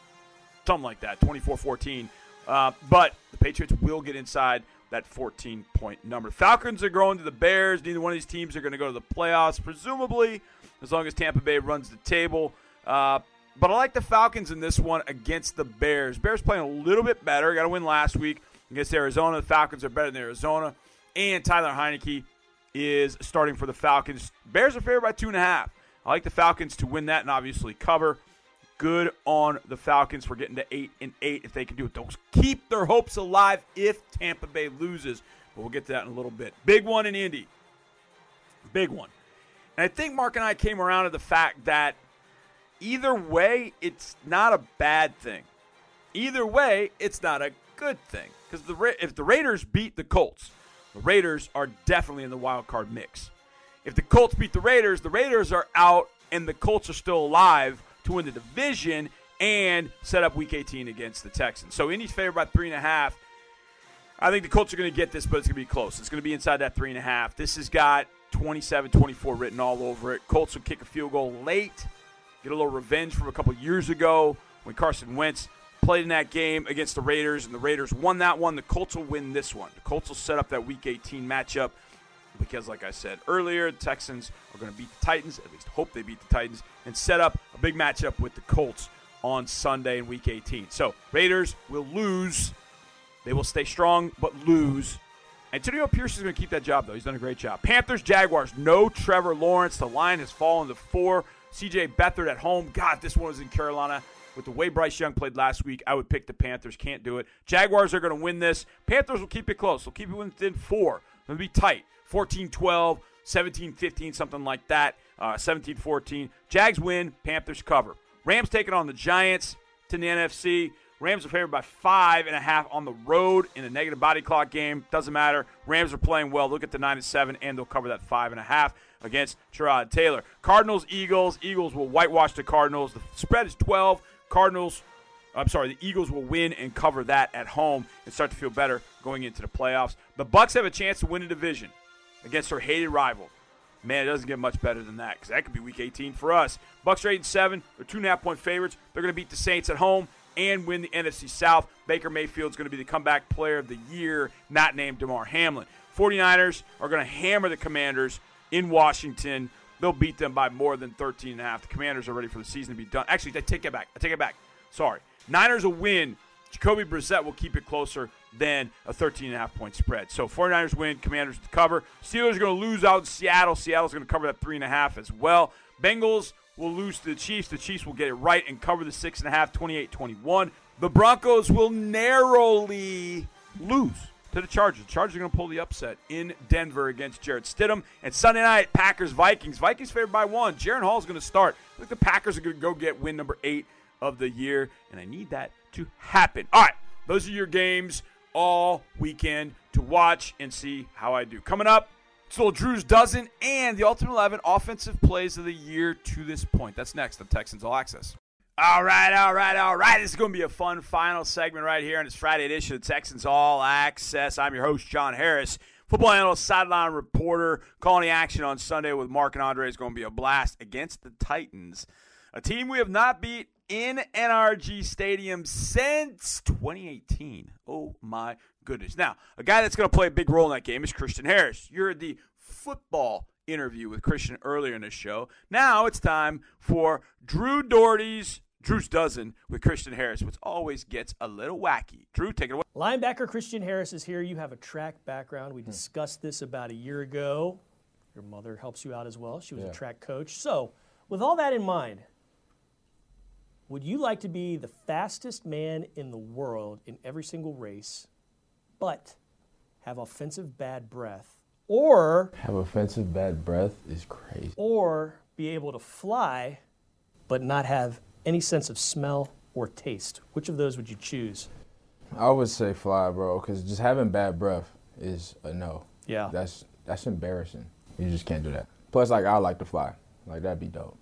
Speaker 1: something like that, 24 14. Uh, but the Patriots will get inside that 14 point number. Falcons are going to the Bears. Neither one of these teams are going to go to the playoffs, presumably, as long as Tampa Bay runs the table. Uh, but I like the Falcons in this one against the Bears. Bears playing a little bit better. Got to win last week against Arizona. The Falcons are better than Arizona. And Taylor Heinicke is starting for the Falcons. Bears are favored by two and a half. I like the Falcons to win that and obviously cover good on the Falcons for getting to eight and eight if they can do it. They'll keep their hopes alive if Tampa Bay loses. But we'll get to that in a little bit. Big one in Indy. Big one. And I think Marc and I came around to the fact that either way, it's not a bad thing. Either way, it's not a good thing. Because the if the Raiders beat the Colts, the Raiders are definitely in the wild card mix. If the Colts beat the Raiders, the Raiders are out and the Colts are still alive to win the division and set up Week 18 against the Texans. So Indy's favored by three and a half. I think the Colts are going to get this, but it's going to be close. It's going to be inside that three and a half. This has got 27-24 written all over it. Colts will kick a field goal late, get a little revenge from a couple years ago when Carson Wentz played in that game against the Raiders, and the Raiders won that one. The Colts will win this one. The Colts will set up that Week 18 matchup because, like I said earlier, the Texans are going to beat the Titans, at least hope they beat the Titans, and set up a big matchup with the Colts on Sunday in Week 18. So, Raiders will lose. They will stay strong, but lose. Antonio Pierce is going to keep that job, though. He's done a great job. Panthers, Jaguars, no Trevor Lawrence. The line has fallen to four. CJ Beathard at home. God, this one was in Carolina. With the way Bryce Young played last week, I would pick the Panthers. Can't do it. Jaguars are going to win this. Panthers will keep it close. They'll keep it within four. It'll be tight. 14 12, 17 15, something like that. Uh, 17 14. Jags win, Panthers cover. Rams taking on the Giants to the NFC. Rams are favored by five and a half on the road in a negative body clock game. Doesn't matter. Rams are playing well. Look at the nine and seven, and they'll cover that five and a half against Tyrod Taylor. Cardinals, Eagles. Eagles will whitewash the Cardinals. The spread is 12. Cardinals I'm sorry, the Eagles will win and cover that at home and start to feel better going into the playoffs. The Bucs have a chance to win a division against their hated rival. Man, it doesn't get much better than that because that could be Week 18 for us. Bucs are eight and seven. They're two and a half point favorites. They're going to beat the Saints at home and win the NFC South. Baker Mayfield's going to be the comeback player of the year, not named Damar Hamlin. 49ers are going to hammer the Commanders in Washington. They'll beat them by more than 13 and a half. The Commanders are ready for the season to be done. Actually, I take it back. I take it back. Sorry. Niners will win. Jacoby Brissett will keep it closer than a 13 and a half point spread. So 49ers win, Commanders to cover. Steelers are going to lose out in Seattle. Seattle's going to cover that three and a half as well. Bengals will lose to the Chiefs. The Chiefs will get it right and cover the six and a half, 28-21. The Broncos will narrowly lose to the Chargers. The Chargers are going to pull the upset in Denver against Jarrett Stidham. And Sunday night, Packers Vikings. Vikings favored by one. Jaren Hall is going to start. I think the Packers are going to go get win number eight of the year, and I need that to happen. All right, those are your games all weekend to watch and see how I do. Coming up, so Drew's dozen and the Ultimate 11 offensive plays of the year to this point. That's next on Texans All Access. All right, all right, all right. This is going to be a fun final segment right here on this Friday edition of Texans All Access. I'm your host, John Harris. Football analyst, sideline reporter, calling the action on Sunday with Marc and Andre is going to be a blast against the Titans, a team we have not beat in NRG Stadium since 2018. Oh my goodness. Now, a guy that's going to play a big role in that game is Christian Harris. You're the football interview with Christian earlier in the show. Now it's time for Drew Dougherty's Drew's Dozen with Christian Harris, which always gets a little wacky. Drew, take it away.
Speaker 6: Linebacker Christian Harris is here. You have a track background. We hmm. discussed this about a year ago. Your mother helps you out as well. She was
Speaker 7: Yeah.
Speaker 6: a track coach. So, with all that in mind, would you like to be the fastest man in the world in every single race, but have offensive bad breath, or
Speaker 7: Have offensive bad breath is crazy.
Speaker 6: or be able to fly, but not have any sense of smell or taste? Which of those would you choose?
Speaker 7: I would say fly, bro, because just having bad breath is a no.
Speaker 6: Yeah.
Speaker 7: That's that's embarrassing. You just can't do that. Plus, like I like to fly. Like that'd be dope.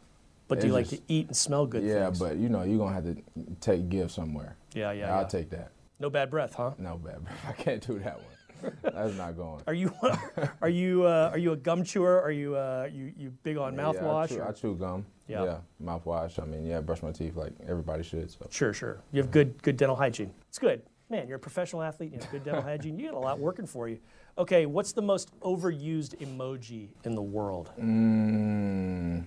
Speaker 6: But do you
Speaker 7: It's
Speaker 6: like to eat and smell good
Speaker 7: yeah,
Speaker 6: things?
Speaker 7: but you know you're gonna have to take give somewhere.
Speaker 6: yeah, yeah,
Speaker 7: I'll
Speaker 6: yeah.
Speaker 7: take that.
Speaker 6: no bad breath, huh?
Speaker 7: No bad breath. I can't do that one. That's not going.
Speaker 6: Are you are you uh, are you a gum chewer? Are you uh, you you big on
Speaker 7: Yeah, I
Speaker 6: mouthwash?
Speaker 7: chew, I chew gum.
Speaker 6: Yeah.
Speaker 7: Yeah. mouthwash. I mean, yeah, brush my teeth like everybody should. So
Speaker 6: Sure, sure. You have good good dental hygiene. It's good. Man, you're a professional athlete. You have good dental hygiene. You got a lot working for you. Okay, what's the most overused emoji in the world?
Speaker 7: Mm,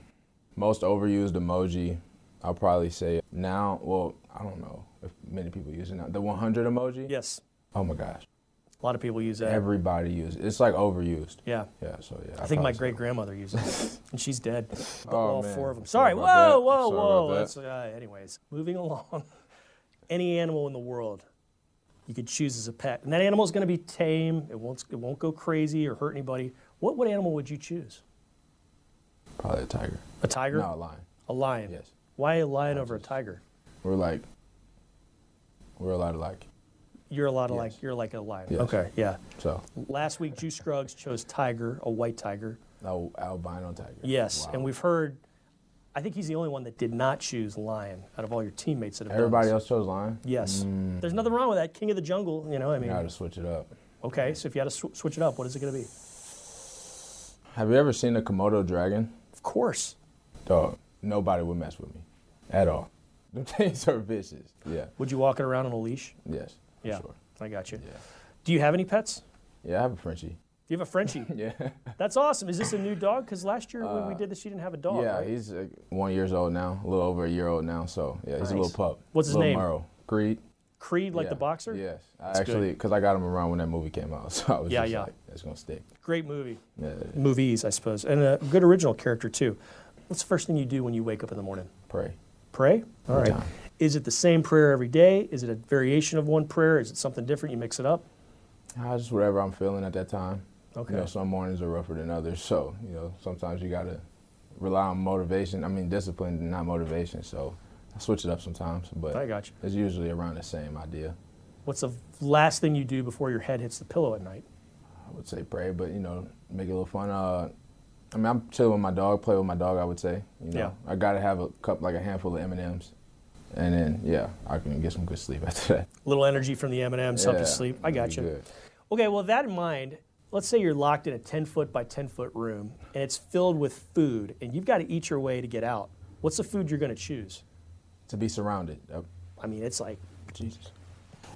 Speaker 7: most overused emoji, I'll probably say now. Well, I don't know if many people use it now. The 100 emoji.
Speaker 6: Yes,
Speaker 7: Oh my gosh,
Speaker 6: a lot of people use that.
Speaker 7: everybody uses it. It's like overused.
Speaker 6: yeah.
Speaker 7: Yeah. So yeah.
Speaker 6: I think my great grandmother uses it, and she's dead.
Speaker 7: Oh,
Speaker 6: all
Speaker 7: man.
Speaker 6: four of them.
Speaker 7: Sorry
Speaker 6: Sorry. Whoa, whoa,
Speaker 7: Sorry
Speaker 6: whoa. That's, uh, anyways, moving along. Any animal in the world you could choose as a pet, and that animal is going to be tame. It won't. It won't go crazy or hurt anybody. What what animal would you choose?
Speaker 7: Probably a tiger.
Speaker 6: A tiger?
Speaker 7: No, a lion.
Speaker 6: A lion.
Speaker 7: Yes.
Speaker 6: Why a lion over a tiger?
Speaker 7: We're like, we're allowed to like.
Speaker 6: You're a lot of
Speaker 7: Yes.
Speaker 6: like you're like a lion.
Speaker 7: Yes.
Speaker 6: Okay, yeah.
Speaker 7: So,
Speaker 6: Last week, Juice Scruggs chose tiger, a white tiger.
Speaker 7: al- albino tiger.
Speaker 6: Yes,
Speaker 7: Wow.
Speaker 6: and we've heard. I think he's the only one that did not choose lion out of all your teammates that have done
Speaker 7: Everybody
Speaker 6: this.
Speaker 7: else chose lion.
Speaker 6: Yes. Mm. There's nothing wrong with that. King of the jungle. You know, I mean.
Speaker 7: You got to switch it up.
Speaker 6: Okay, so if you had to sw- switch it up, what is it going to be?
Speaker 7: Have you ever seen a Komodo dragon?
Speaker 6: Of course.
Speaker 7: Dog, nobody would mess with me at all. Them things are vicious. Yeah.
Speaker 6: Would you walk it around on a leash?
Speaker 7: Yes.
Speaker 6: Yeah.
Speaker 7: Sure.
Speaker 6: I got you.
Speaker 7: Yeah.
Speaker 6: Do you have any pets?
Speaker 7: Yeah, I have a Frenchie.
Speaker 6: You have a Frenchie.
Speaker 7: Yeah.
Speaker 6: That's awesome. Is this a new dog? Because last year when we did this, you didn't have a dog.
Speaker 7: Uh, yeah,
Speaker 6: right?
Speaker 7: he's uh, one years old now, a little over a year old now. So yeah, he's a little pup.
Speaker 6: What's his
Speaker 7: little
Speaker 6: name?
Speaker 7: Merle. Creed.
Speaker 6: Creed, like
Speaker 7: Yeah.
Speaker 6: the boxer.
Speaker 7: Yes. I
Speaker 6: That's
Speaker 7: actually, because I got him around when that movie came out, so I was
Speaker 6: Yeah,
Speaker 7: just
Speaker 6: yeah.
Speaker 7: like, it's gonna stick.
Speaker 6: Great movie.
Speaker 7: Yeah,
Speaker 6: Movies, I suppose, and a good original character too. What's the first thing you do when you wake up in the morning?
Speaker 7: pray.
Speaker 6: Pray. All right. Is it the same prayer every day? Is it a variation of one prayer? Is it something different? You mix it up.
Speaker 7: Ah, just whatever I'm feeling at that time.
Speaker 6: Okay.
Speaker 7: You know, some mornings are rougher than others, so you know sometimes you gotta rely on motivation. I mean, discipline, not motivation. So I switch it up sometimes, but
Speaker 6: I got you.
Speaker 7: it's usually around the same idea.
Speaker 6: What's the last thing you do before your head hits the pillow at night?
Speaker 7: I would say pray, but you know, make it a little fun. Uh, I mean, I'm chilling with my dog, play with my dog. I would say, you know,
Speaker 6: Yeah.
Speaker 7: I gotta have a cup, like a handful of M and M's, and then yeah, I can get some good sleep after that.
Speaker 6: A little energy from the M&Ms help you sleep. I got
Speaker 7: be
Speaker 6: you. Okay, well, with that in mind, let's say you're locked in a 10 foot by 10 foot room and it's filled with food and you've got to eat your way to get out. What's the food you're going to choose?
Speaker 7: To be surrounded.
Speaker 6: I mean, it's like,
Speaker 7: Jesus.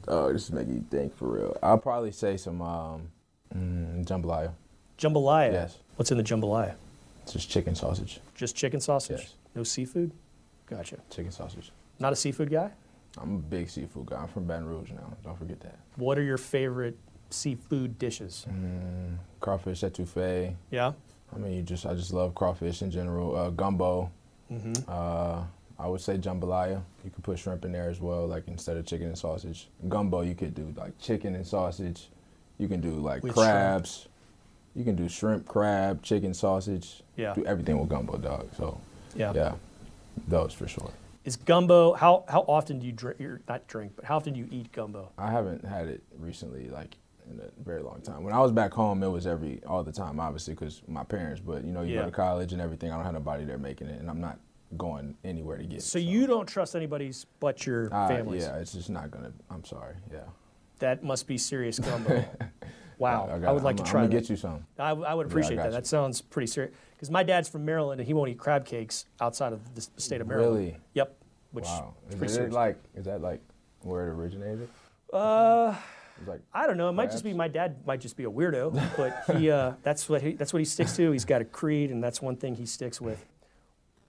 Speaker 7: Oh, this is making you think for real. I'll probably say some um, mm, jambalaya.
Speaker 6: jambalaya.
Speaker 7: Yes.
Speaker 6: What's in the jambalaya?
Speaker 7: It's just chicken sausage.
Speaker 6: Just chicken sausage?
Speaker 7: Yes.
Speaker 6: No seafood? Gotcha.
Speaker 7: Chicken sausage.
Speaker 6: Not a seafood guy?
Speaker 7: I'm a big seafood guy. I'm from Baton Rouge now. Don't forget that.
Speaker 6: What are your favorite seafood dishes?
Speaker 7: Mm, crawfish etouffee.
Speaker 6: Yeah?
Speaker 7: I mean, you just I just love crawfish in general. Uh, gumbo.
Speaker 6: Mm-hmm.
Speaker 7: Uh, I would say jambalaya. You could put shrimp in there as well, like instead of chicken and sausage. Gumbo, you could do like chicken and sausage. You can do like
Speaker 6: With
Speaker 7: crabs. You can do shrimp, crab, chicken, sausage.
Speaker 6: Yeah.
Speaker 7: Do everything with gumbo, dog. So
Speaker 6: Yeah.
Speaker 7: yeah, those for sure.
Speaker 6: Is gumbo, how, how often do you drink, not drink, but how often do you eat gumbo?
Speaker 7: I haven't had it recently, like in a very long time. When I was back home, it was every all the time, obviously, because my parents. But you know, you
Speaker 6: Yeah.
Speaker 7: go to college and everything. I don't have nobody there making it, and I'm not going anywhere to get it.
Speaker 6: So you don't trust anybody's but your
Speaker 7: Uh,
Speaker 6: family's?
Speaker 7: yeah, it's just not gonna. I'm sorry. Yeah.
Speaker 6: That must be serious gumbo. wow, I,
Speaker 7: got-
Speaker 6: would like
Speaker 7: I'm,
Speaker 6: to
Speaker 7: I'm
Speaker 6: try
Speaker 7: gonna
Speaker 6: that.
Speaker 7: get you some.
Speaker 6: I would appreciate
Speaker 7: got
Speaker 6: that.
Speaker 7: you.
Speaker 6: That sounds pretty serious. Because my dad's from Maryland and he won't eat crab cakes outside of the state of Maryland.
Speaker 7: Really?
Speaker 6: Yep. Which
Speaker 7: wow.
Speaker 6: is
Speaker 7: Is
Speaker 6: pretty
Speaker 7: it
Speaker 6: serious.
Speaker 7: like? Is that like where it originated?
Speaker 6: uh,
Speaker 7: like
Speaker 6: I don't know. It might just be my dad. Might just be a weirdo, but he uh, that's what he that's what he sticks to. He's got a creed, and that's one thing he sticks with.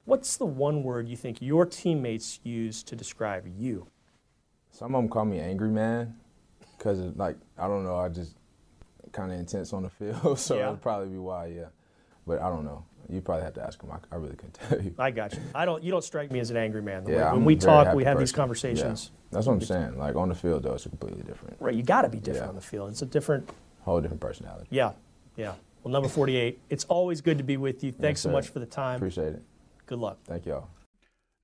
Speaker 6: What's the one word you think your teammates use to describe you?
Speaker 7: some of them call me angry man, because like I don't know. I just kind of intense on the field, so
Speaker 6: Yeah.
Speaker 7: it'll probably be why. Yeah. But I don't know. You probably have to ask him. I, I really couldn't tell you.
Speaker 6: I got you. I don't. You don't strike me as an angry man.
Speaker 7: Yeah,
Speaker 6: way- when we talk, we have these conversations.
Speaker 7: Yeah. That's what I'm saying. Like on the field, though, it's completely different.
Speaker 6: Right. You got to be different
Speaker 7: Yeah.
Speaker 6: on the field. It's a different.
Speaker 7: Whole different personality.
Speaker 6: Yeah. Yeah. Well, number 48. It's always good to be with you. Thanks so much for the time.
Speaker 7: Appreciate it.
Speaker 6: Good luck.
Speaker 7: Thank y'all.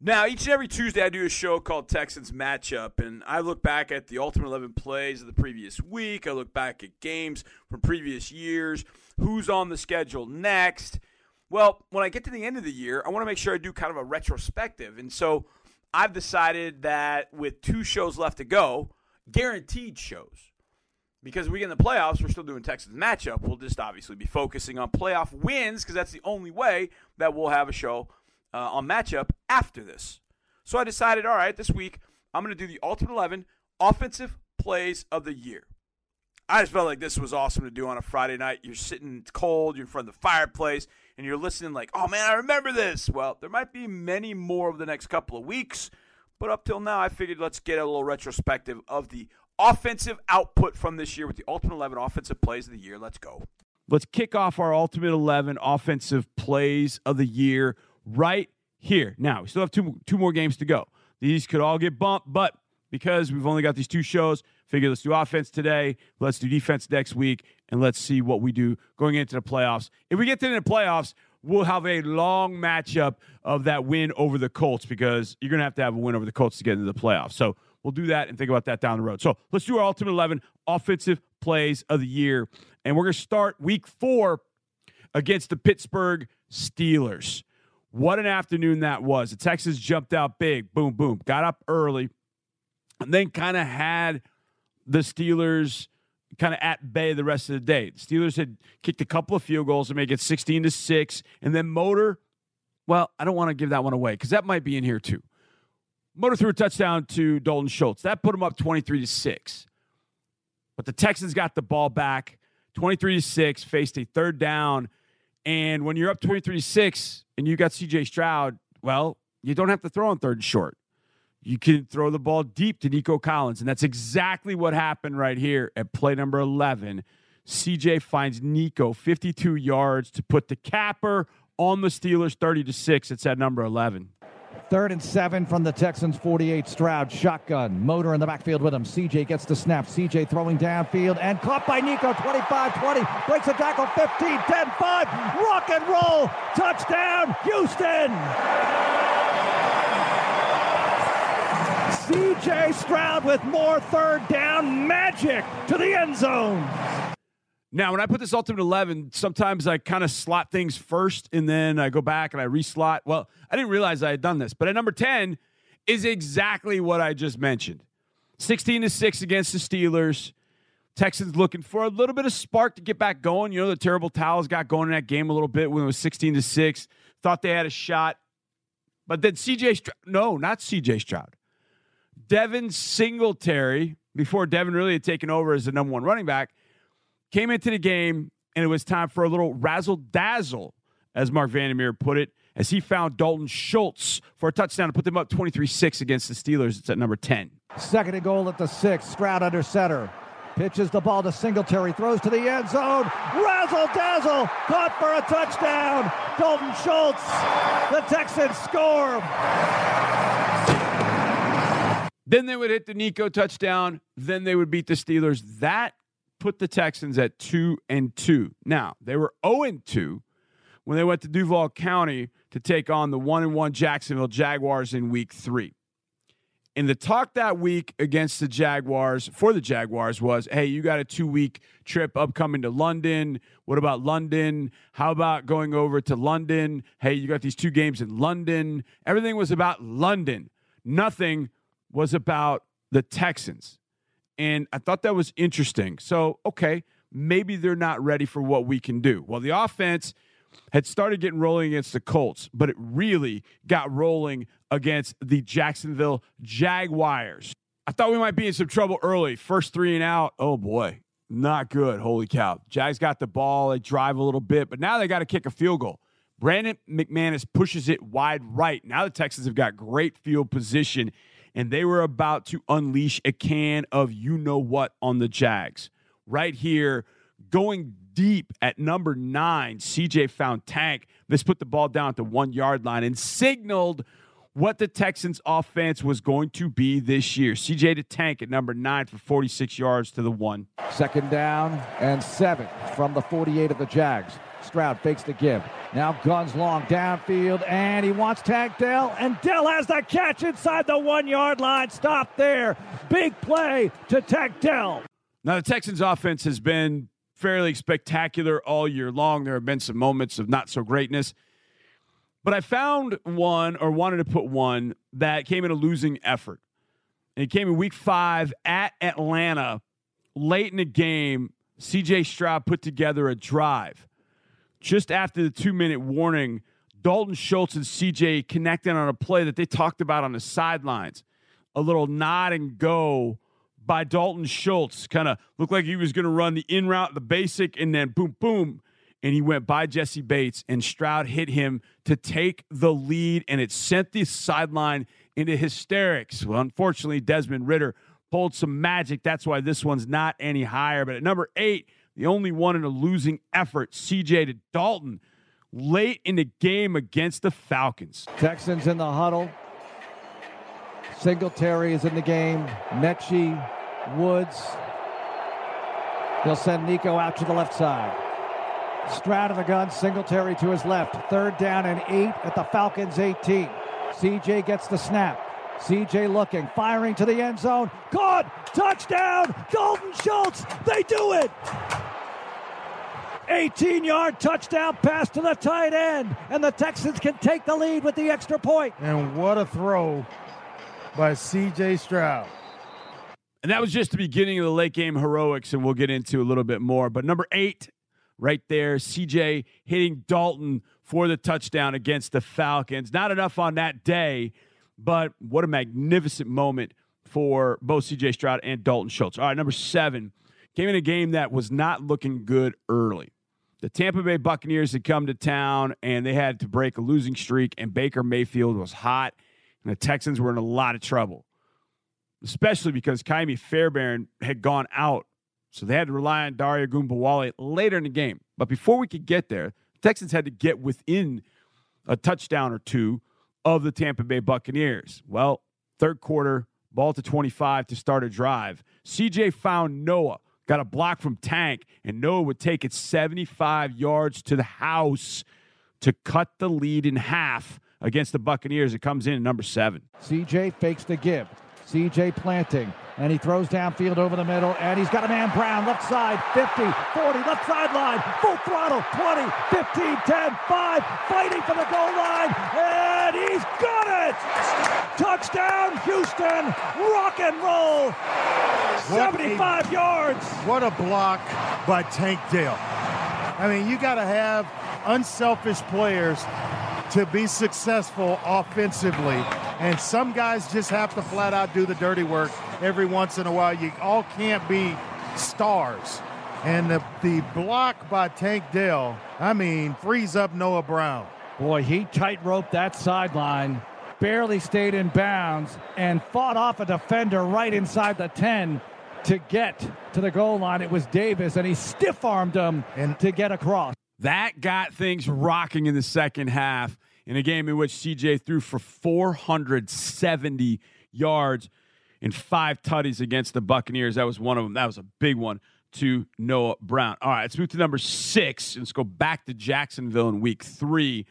Speaker 4: Now, each and every Tuesday, I do a show called Texans Matchup, and I look back at the Ultimate 11 plays of the previous week. I look back at games from previous years, who's on the schedule next. Well, when I get to the end of the year, I want to make sure I do kind of a retrospective. And so I've decided that with two shows left to go, guaranteed shows, because we get in the playoffs, we're still doing Texans matchup. We'll just obviously be focusing on playoff wins because that's the only way that we'll have a show uh, on matchup after this. So I decided, all right, this week I'm going to do the Ultimate 11 offensive plays of the year. I just felt like this was awesome to do on a Friday night. You're sitting cold, you're in front of the fireplace, and you're listening like, oh man, I remember this. Well, there might be many more over the next couple of weeks, but up till now, I figured let's get a little retrospective of the offensive output from this year with the Ultimate 11 offensive plays of the year. Let's go.
Speaker 1: Let's kick off our Ultimate 11 offensive plays of the year right here. Now, we still have two, two more games to go. These could all get bumped, but because we've only got these two shows, figure let's do offense today, let's do defense next week, and let's see what we do going into the playoffs. If we get to the playoffs, we'll have a long matchup of that win over the Colts because you're going to have to have a win over the Colts to get into the playoffs. So we'll do that and think about that down the road. So let's do our Ultimate 11 offensive plays of the year. And we're going to start week four against the Pittsburgh Steelers. What an afternoon that was. The Texans jumped out big. Boom, boom. Got up early and then kind of had the Steelers kind of at bay the rest of the day. The Steelers had kicked a couple of field goals to make it 16 to 6. And then Motor, well, I don't want to give that one away because that might be in here too. Motor threw a touchdown to Dalton Schultz. That put him up 23 to 6. But the Texans got the ball back 23 to 6, faced a third down. And when you're up 23 to 6 and you got CJ Stroud, well, you don't have to throw on third and short. You can throw the ball deep to Nico Collins. And that's exactly what happened right here at play number 11. CJ finds Nico 52 yards to put the capper on the Steelers 30 to 6. It's at number 11.
Speaker 2: Third and seven from the Texans 48. Stroud, shotgun, motor in the backfield with him. CJ gets the snap. CJ throwing downfield and caught by Nico 25 20. Breaks a tackle 15 10 5. Rock and roll. Touchdown, Houston. CJ Stroud with more third down magic to the end zone.
Speaker 1: Now, when I put this Ultimate 11, sometimes I kind of slot things first and then I go back and I reslot. Well, I didn't realize I had done this, but at number 10 is exactly what I just mentioned 16 to 6 against the Steelers. Texans looking for a little bit of spark to get back going. You know, the terrible towels got going in that game a little bit when it was 16 to 6. Thought they had a shot. But then CJ Stroud, no, not CJ Stroud. Devin Singletary, before Devin really had taken over as the number one running back, came into the game and it was time for a little razzle dazzle, as Marc Vandermeer put it, as he found Dalton Schultz for a touchdown to put them up 23 6 against the Steelers. It's at number 10.
Speaker 2: Second and goal at the six. Stroud under center. Pitches the ball to Singletary. Throws to the end zone. Razzle dazzle. Caught for a touchdown. Dalton Schultz. The Texans score.
Speaker 1: Then they would hit the Nico touchdown. Then they would beat the Steelers. That put the Texans at two and two. Now they were zero and two when they went to Duval County to take on the one and one Jacksonville Jaguars in Week Three. And the talk that week against the Jaguars for the Jaguars was, "Hey, you got a two week trip upcoming to London. What about London? How about going over to London? Hey, you got these two games in London. Everything was about London. Nothing was about the Texans. And I thought that was interesting. So, okay, maybe they're not ready for what we can do. Well, the offense had started getting rolling against the Colts, but it really got rolling against the Jacksonville Jaguars. I thought we might be in some trouble early. First three and out. Oh boy, not good. Holy cow. Jags got the ball. They drive a little bit, but now they got to kick a field goal. Brandon McManus pushes it wide right. Now the Texans have got great field position, and they were about to unleash a can of you know what on the Jags. Right here, Going deep at number nine, CJ found Tank. This put the ball down at the one yard line and signaled what the Texans offense was going to be this year. CJ to Tank at number nine for 46 yards to the one.
Speaker 2: Second down and seven from the 48 of the Jags. Stroud fakes the give. Now guns long downfield, and he wants Tank Dell, and Dell has the catch inside the one yard line. Stop there. Big play to Tank Dell.
Speaker 1: Now, the Texans offense has been fairly spectacular all year long. There have been some moments of not so greatness. But I found one or wanted to put one that came in a losing effort. And it came in week five at Atlanta. Late in the game, CJ Stroud put together a drive. Just after the two minute warning, Dalton Schultz and CJ connected on a play that they talked about on the sidelines. A little nod and go by Dalton Schultz. Kind of looked like he was going to run the in route, the basic, and then boom, boom. And he went by Jessie Bates, and Stroud hit him to take the lead, and it sent the sideline into hysterics. Well, unfortunately, Desmond Ridder pulled some magic. That's why this one's not any higher. But at number eight, the only one in a losing effort, CJ to Dalton, late in the game against the Falcons.
Speaker 2: Texans in the huddle. Singletary is in the game. Metchie, Woods. They'll send Nico out to the left side. Stroud of the gun, Singletary to his left. Third down and eight at the Falcons 18. CJ gets the snap. CJ looking, firing to the end zone. Caught! Touchdown! Dalton Schultz! They do it! 18 yard touchdown pass to the tight end, and the Texans can take the lead with the extra point.
Speaker 10: And what a throw by CJ Stroud.
Speaker 1: And that was just the beginning of the late game heroics, and we'll get into a little bit more. But number eight, right there, CJ hitting Dalton for the touchdown against the Falcons. Not enough on that day, but what a magnificent moment for both CJ Stroud and Dalton Schultz. All right, number seven came in a game that was not looking good early. The Tampa Bay Buccaneers had come to town and they had to break a losing streak, and Baker Mayfield was hot, and the Texans were in a lot of trouble, especially because Ka'imi Fairbairn had gone out. So they had to rely on Dare Ogunbowale later in the game. But before we could get there, the Texans had to get within a touchdown or two of the Tampa Bay Buccaneers. Well, third quarter, ball to 25 to start a drive. CJ found Noah got a block from Tank, and Noah would take it 75 yards to the house to cut the lead in half against the Buccaneers. It comes in at number seven.
Speaker 2: CJ fakes the give. CJ planting, and he throws downfield over the middle, and he's got a man Brown, left side, 50, 40, left sideline, full throttle, 20, 15, 10, 5, fighting for the goal line, and he's got it! Touchdown, Houston, rock and roll, 75
Speaker 10: a,
Speaker 2: yards.
Speaker 10: What a block by Tank Dell. I mean, you got to have unselfish players to be successful offensively. And some guys just have to flat out do the dirty work every once in a while. You all can't be stars. And the, the block by Tank Dell, I mean, frees up Noah Brown.
Speaker 2: Boy, he tight-roped that sideline, barely stayed in bounds, and fought off a defender right inside the 10 to get to the goal line. It was Davis, and he stiff-armed him and, to get across.
Speaker 1: That got things rocking in the second half in a game in which CJ threw for 470 yards and five tutties against the Buccaneers. That was one of them. That was a big one to Noah Brown. All right, let's move to number six. Let's go back to Jacksonville in week three.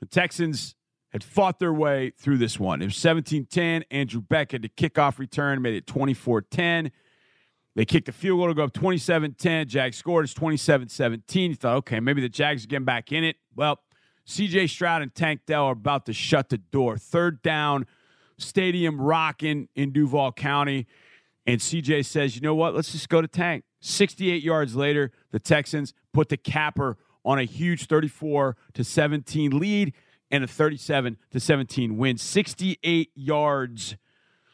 Speaker 1: The Texans had fought their way through this one. It was 17 10. Andrew Beck had the kickoff return, made it 24 10. They kicked the field goal to go up 27 10. Jags scored. It's 27 17. You thought, okay, maybe the Jags are getting back in it. Well, CJ Stroud and Tank Dell are about to shut the door. Third down, stadium rocking in Duval County. And CJ says, you know what? Let's just go to Tank. 68 yards later, the Texans put the capper on a huge 34 to 17 lead and a 37 to 17 win. 68 yards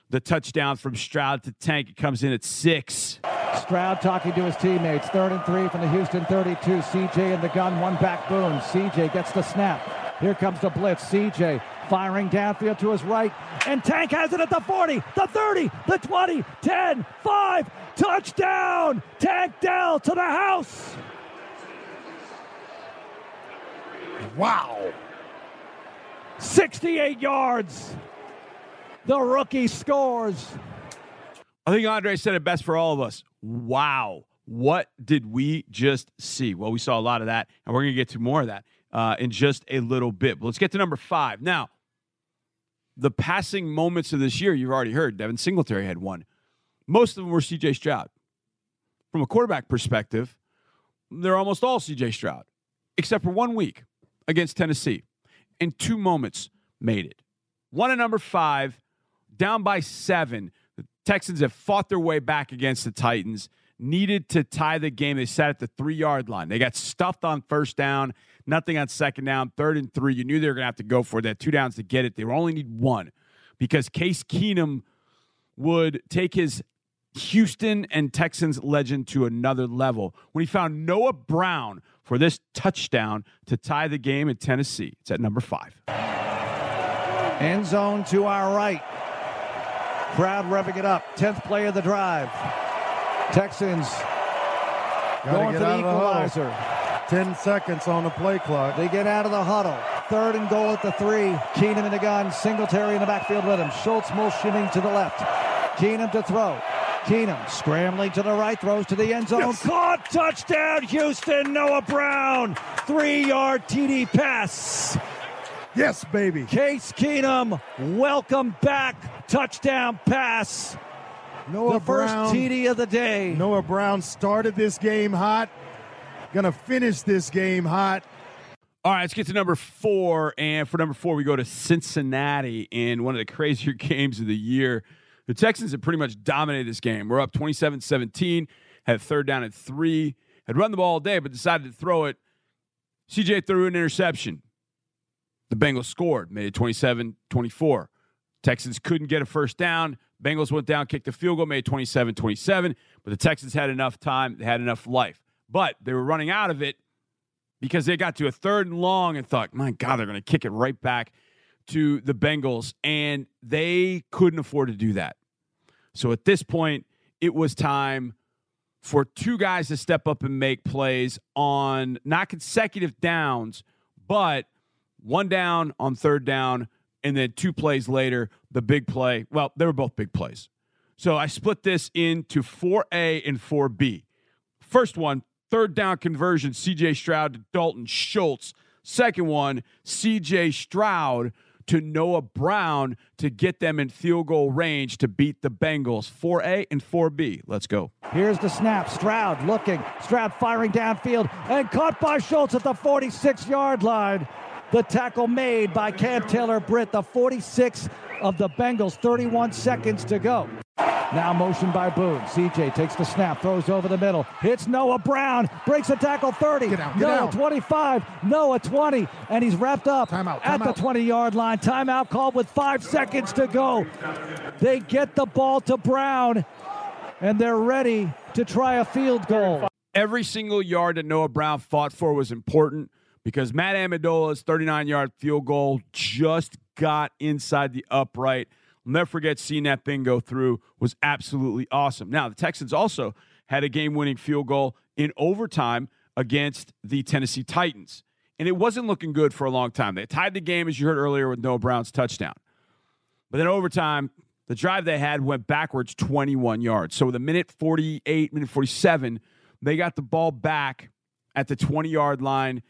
Speaker 1: the touchdown from Stroud to Tank. It comes in at six.
Speaker 2: Stroud talking to his teammates. Third and three from the Houston 32. CJ in the gun, one back boom. CJ gets the snap. Here comes the blitz. CJ firing downfield to his right. And Tank has it at the 40, the 30, the 20, 10, 5. Touchdown! Tank Dell to the house.
Speaker 10: Wow.
Speaker 2: 68 yards. The rookie scores.
Speaker 1: I think Andre said it best for all of us. Wow. What did we just see? Well, we saw a lot of that, and we're going to get to more of that uh, in just a little bit. But let's get to number five. Now, the passing moments of this year, you've already heard. Devin Singletary had one. Most of them were CJ Stroud. From a quarterback perspective, they're almost all CJ Stroud, except for one week against Tennessee. And two moments made it. One at number five, down by seven. The Texans have fought their way back against the Titans, needed to tie the game. They sat at the three yard line. They got stuffed on first down, nothing on second down, third and three. You knew they were going to have to go for that two downs to get it. They only need one because Case Keenum would take his Houston and Texans legend to another level when he found Noah Brown for this touchdown to tie the game in Tennessee. It's at number five.
Speaker 2: End zone to our right. Crowd revving it up. 10th play of the drive. Texans
Speaker 10: Gotta
Speaker 2: going for the
Speaker 10: out of the
Speaker 2: equalizer.
Speaker 10: 10 seconds on the play clock.
Speaker 2: They get out of the huddle. Third and goal at the three. Keenum in the gun. Singletary in the backfield with him. Schultz motioning to the left. Keenum to throw. Keenum scrambling to the right, throws to the end zone. Caught, touchdown, Houston. Noah Brown, three-yard TD pass.
Speaker 10: Yes, baby.
Speaker 2: Case Keenum, welcome back, touchdown pass.
Speaker 10: Noah
Speaker 2: the first
Speaker 10: Brown.
Speaker 2: TD of the day.
Speaker 10: Noah Brown started this game hot. Gonna finish this game hot.
Speaker 1: All right, let's get to number four. And for number four, we go to Cincinnati in one of the crazier games of the year. The Texans have pretty much dominated this game. We're up 27 17, had third down at three, had run the ball all day, but decided to throw it. CJ threw an interception. The Bengals scored, made it 27 24. Texans couldn't get a first down. Bengals went down, kicked the field goal, made it 27 27. But the Texans had enough time, they had enough life. But they were running out of it because they got to a third and long and thought, my God, they're going to kick it right back to the Bengals. And they couldn't afford to do that. So at this point, it was time for two guys to step up and make plays on not consecutive downs, but one down on third down, and then two plays later, the big play. Well, they were both big plays. So I split this into 4A and 4B. First one, third down conversion, CJ Stroud to Dalton Schultz. Second one, CJ Stroud to Noah Brown to get them in field goal range to beat the Bengals. 4A and 4B. Let's go.
Speaker 2: Here's the snap. Stroud looking. Stroud firing downfield and caught by Schultz at the 46 yard line. The tackle made by Cam Taylor Britt, the 46 of the Bengals, 31 seconds to go. Now motion by Boone. CJ takes the snap, throws over the middle, hits Noah Brown, breaks a tackle 30.
Speaker 10: Get out, get
Speaker 2: Noah
Speaker 10: out.
Speaker 2: 25, Noah 20, and he's wrapped up
Speaker 10: Timeout,
Speaker 2: at the 20 yard line. Timeout called with five seconds to go. They get the ball to Brown, and they're ready to try a field goal.
Speaker 1: every single yard that Noah Brown fought for was important because Matt Ammendola's 39 yard field goal just got inside the upright. I'll never forget seeing that thing go through was absolutely awesome. Now, the Texans also had a game winning field goal in overtime against the Tennessee Titans. And it wasn't looking good for a long time. They tied the game, as you heard earlier, with Noah Brown's touchdown. But then overtime, the drive they had went backwards 21 yards. So with a minute 48, minute 47, they got the ball back at the 20 yard line,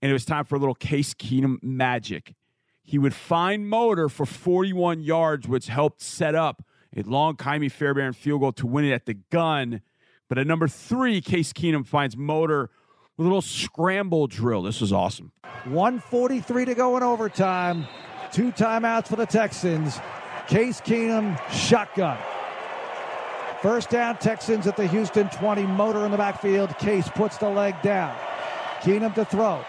Speaker 1: and it was time for a little Case Keenum magic. He would find Motor for 41 yards, which helped set up a long Ka'imi Fairbairn field goal to win it at the gun. But at number three, Case Keenum finds Motor with a little scramble drill. This was awesome.
Speaker 2: 143 to go in overtime. Two timeouts for the Texans. Case Keenum, shotgun. First down, Texans at the Houston 20. Motor in the backfield. Case puts the leg down. Keenum to throw.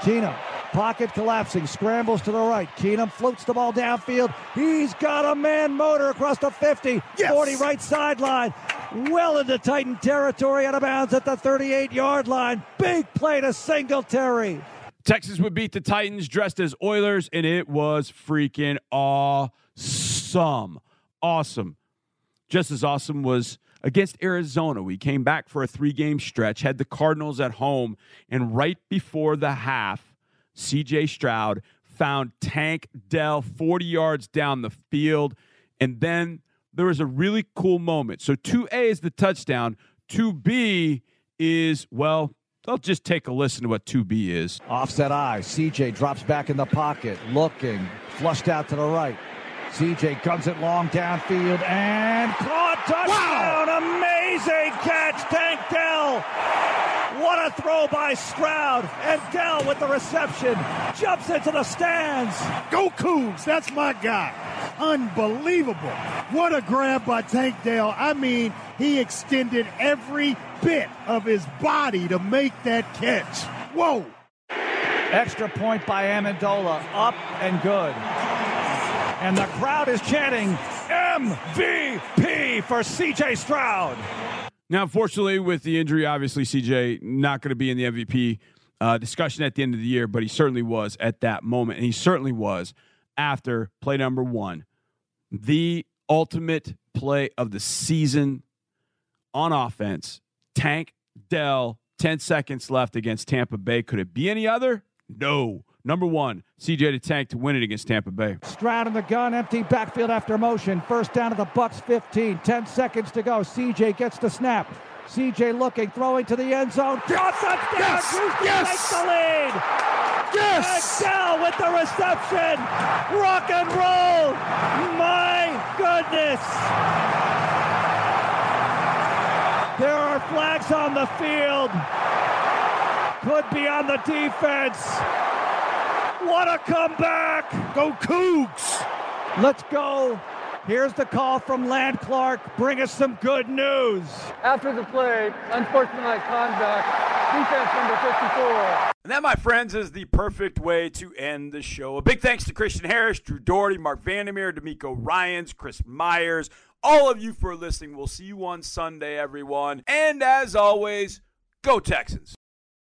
Speaker 2: Keenum, pocket collapsing, scrambles to the right. Keenum floats the ball downfield. He's got a man motor across the 50, 40 right sideline. Well into Titan territory, out of bounds at the 38 yard line. Big play to Singletary.
Speaker 1: Texas would beat the Titans dressed as Oilers, and it was freaking awesome. Awesome. Just as awesome was against Arizona. We came back for a three game stretch, had the Cardinals at home, and right before the half, CJ Stroud found Tank Dell 40 yards down the field. And then there was a really cool moment. So 2A is the touchdown, 2B is, well, I'll just take a listen to what 2B is.
Speaker 2: Offset eye. CJ drops back in the pocket, looking, flushed out to the right. CJ guns it long downfield and caught touchdown! Wow. Amazing catch, Tank Dell. What a throw by Stroud and Dell with the reception jumps into the stands.
Speaker 10: Go Cougs! That's my guy. Unbelievable! What a grab by Tank Dell. I mean, he extended every bit of his body to make that catch. Whoa!
Speaker 2: Extra point by Ammendola, up and good and the crowd is chanting MVP for CJ Stroud.
Speaker 1: Now, unfortunately, with the injury, obviously CJ not going to be in the MVP uh, discussion at the end of the year, but he certainly was at that moment, and he certainly was after play number one, the ultimate play of the season on offense. Tank Dell, 10 seconds left against Tampa Bay. Could it be any other? No. Number one, CJ to tank to win it against Tampa Bay.
Speaker 2: Stroud in the gun, empty backfield after motion. First down to the Bucs 15. 10 seconds to go. CJ gets the snap. CJ looking, throwing to the end zone. Drop touchdown! Yes! Houston yes! takes the lead!
Speaker 10: Yes!
Speaker 2: Excel with the reception! Rock and roll! My goodness! There are flags on the field. Could be on the defense. What a comeback!
Speaker 10: Go Cougs!
Speaker 2: Let's go. Here's the call from Land Clark. Bring us some good news.
Speaker 11: After the play, unsportsmanlike conduct, defense number 54.
Speaker 4: And that, my friends, is the perfect way to end the show. A big thanks to Christian Harris, Drew Dougherty, Marc Vandermeer, DeMeco Ryans, Chris Myers, all of you for listening. We'll see you on Sunday, everyone. And as always, go Texans.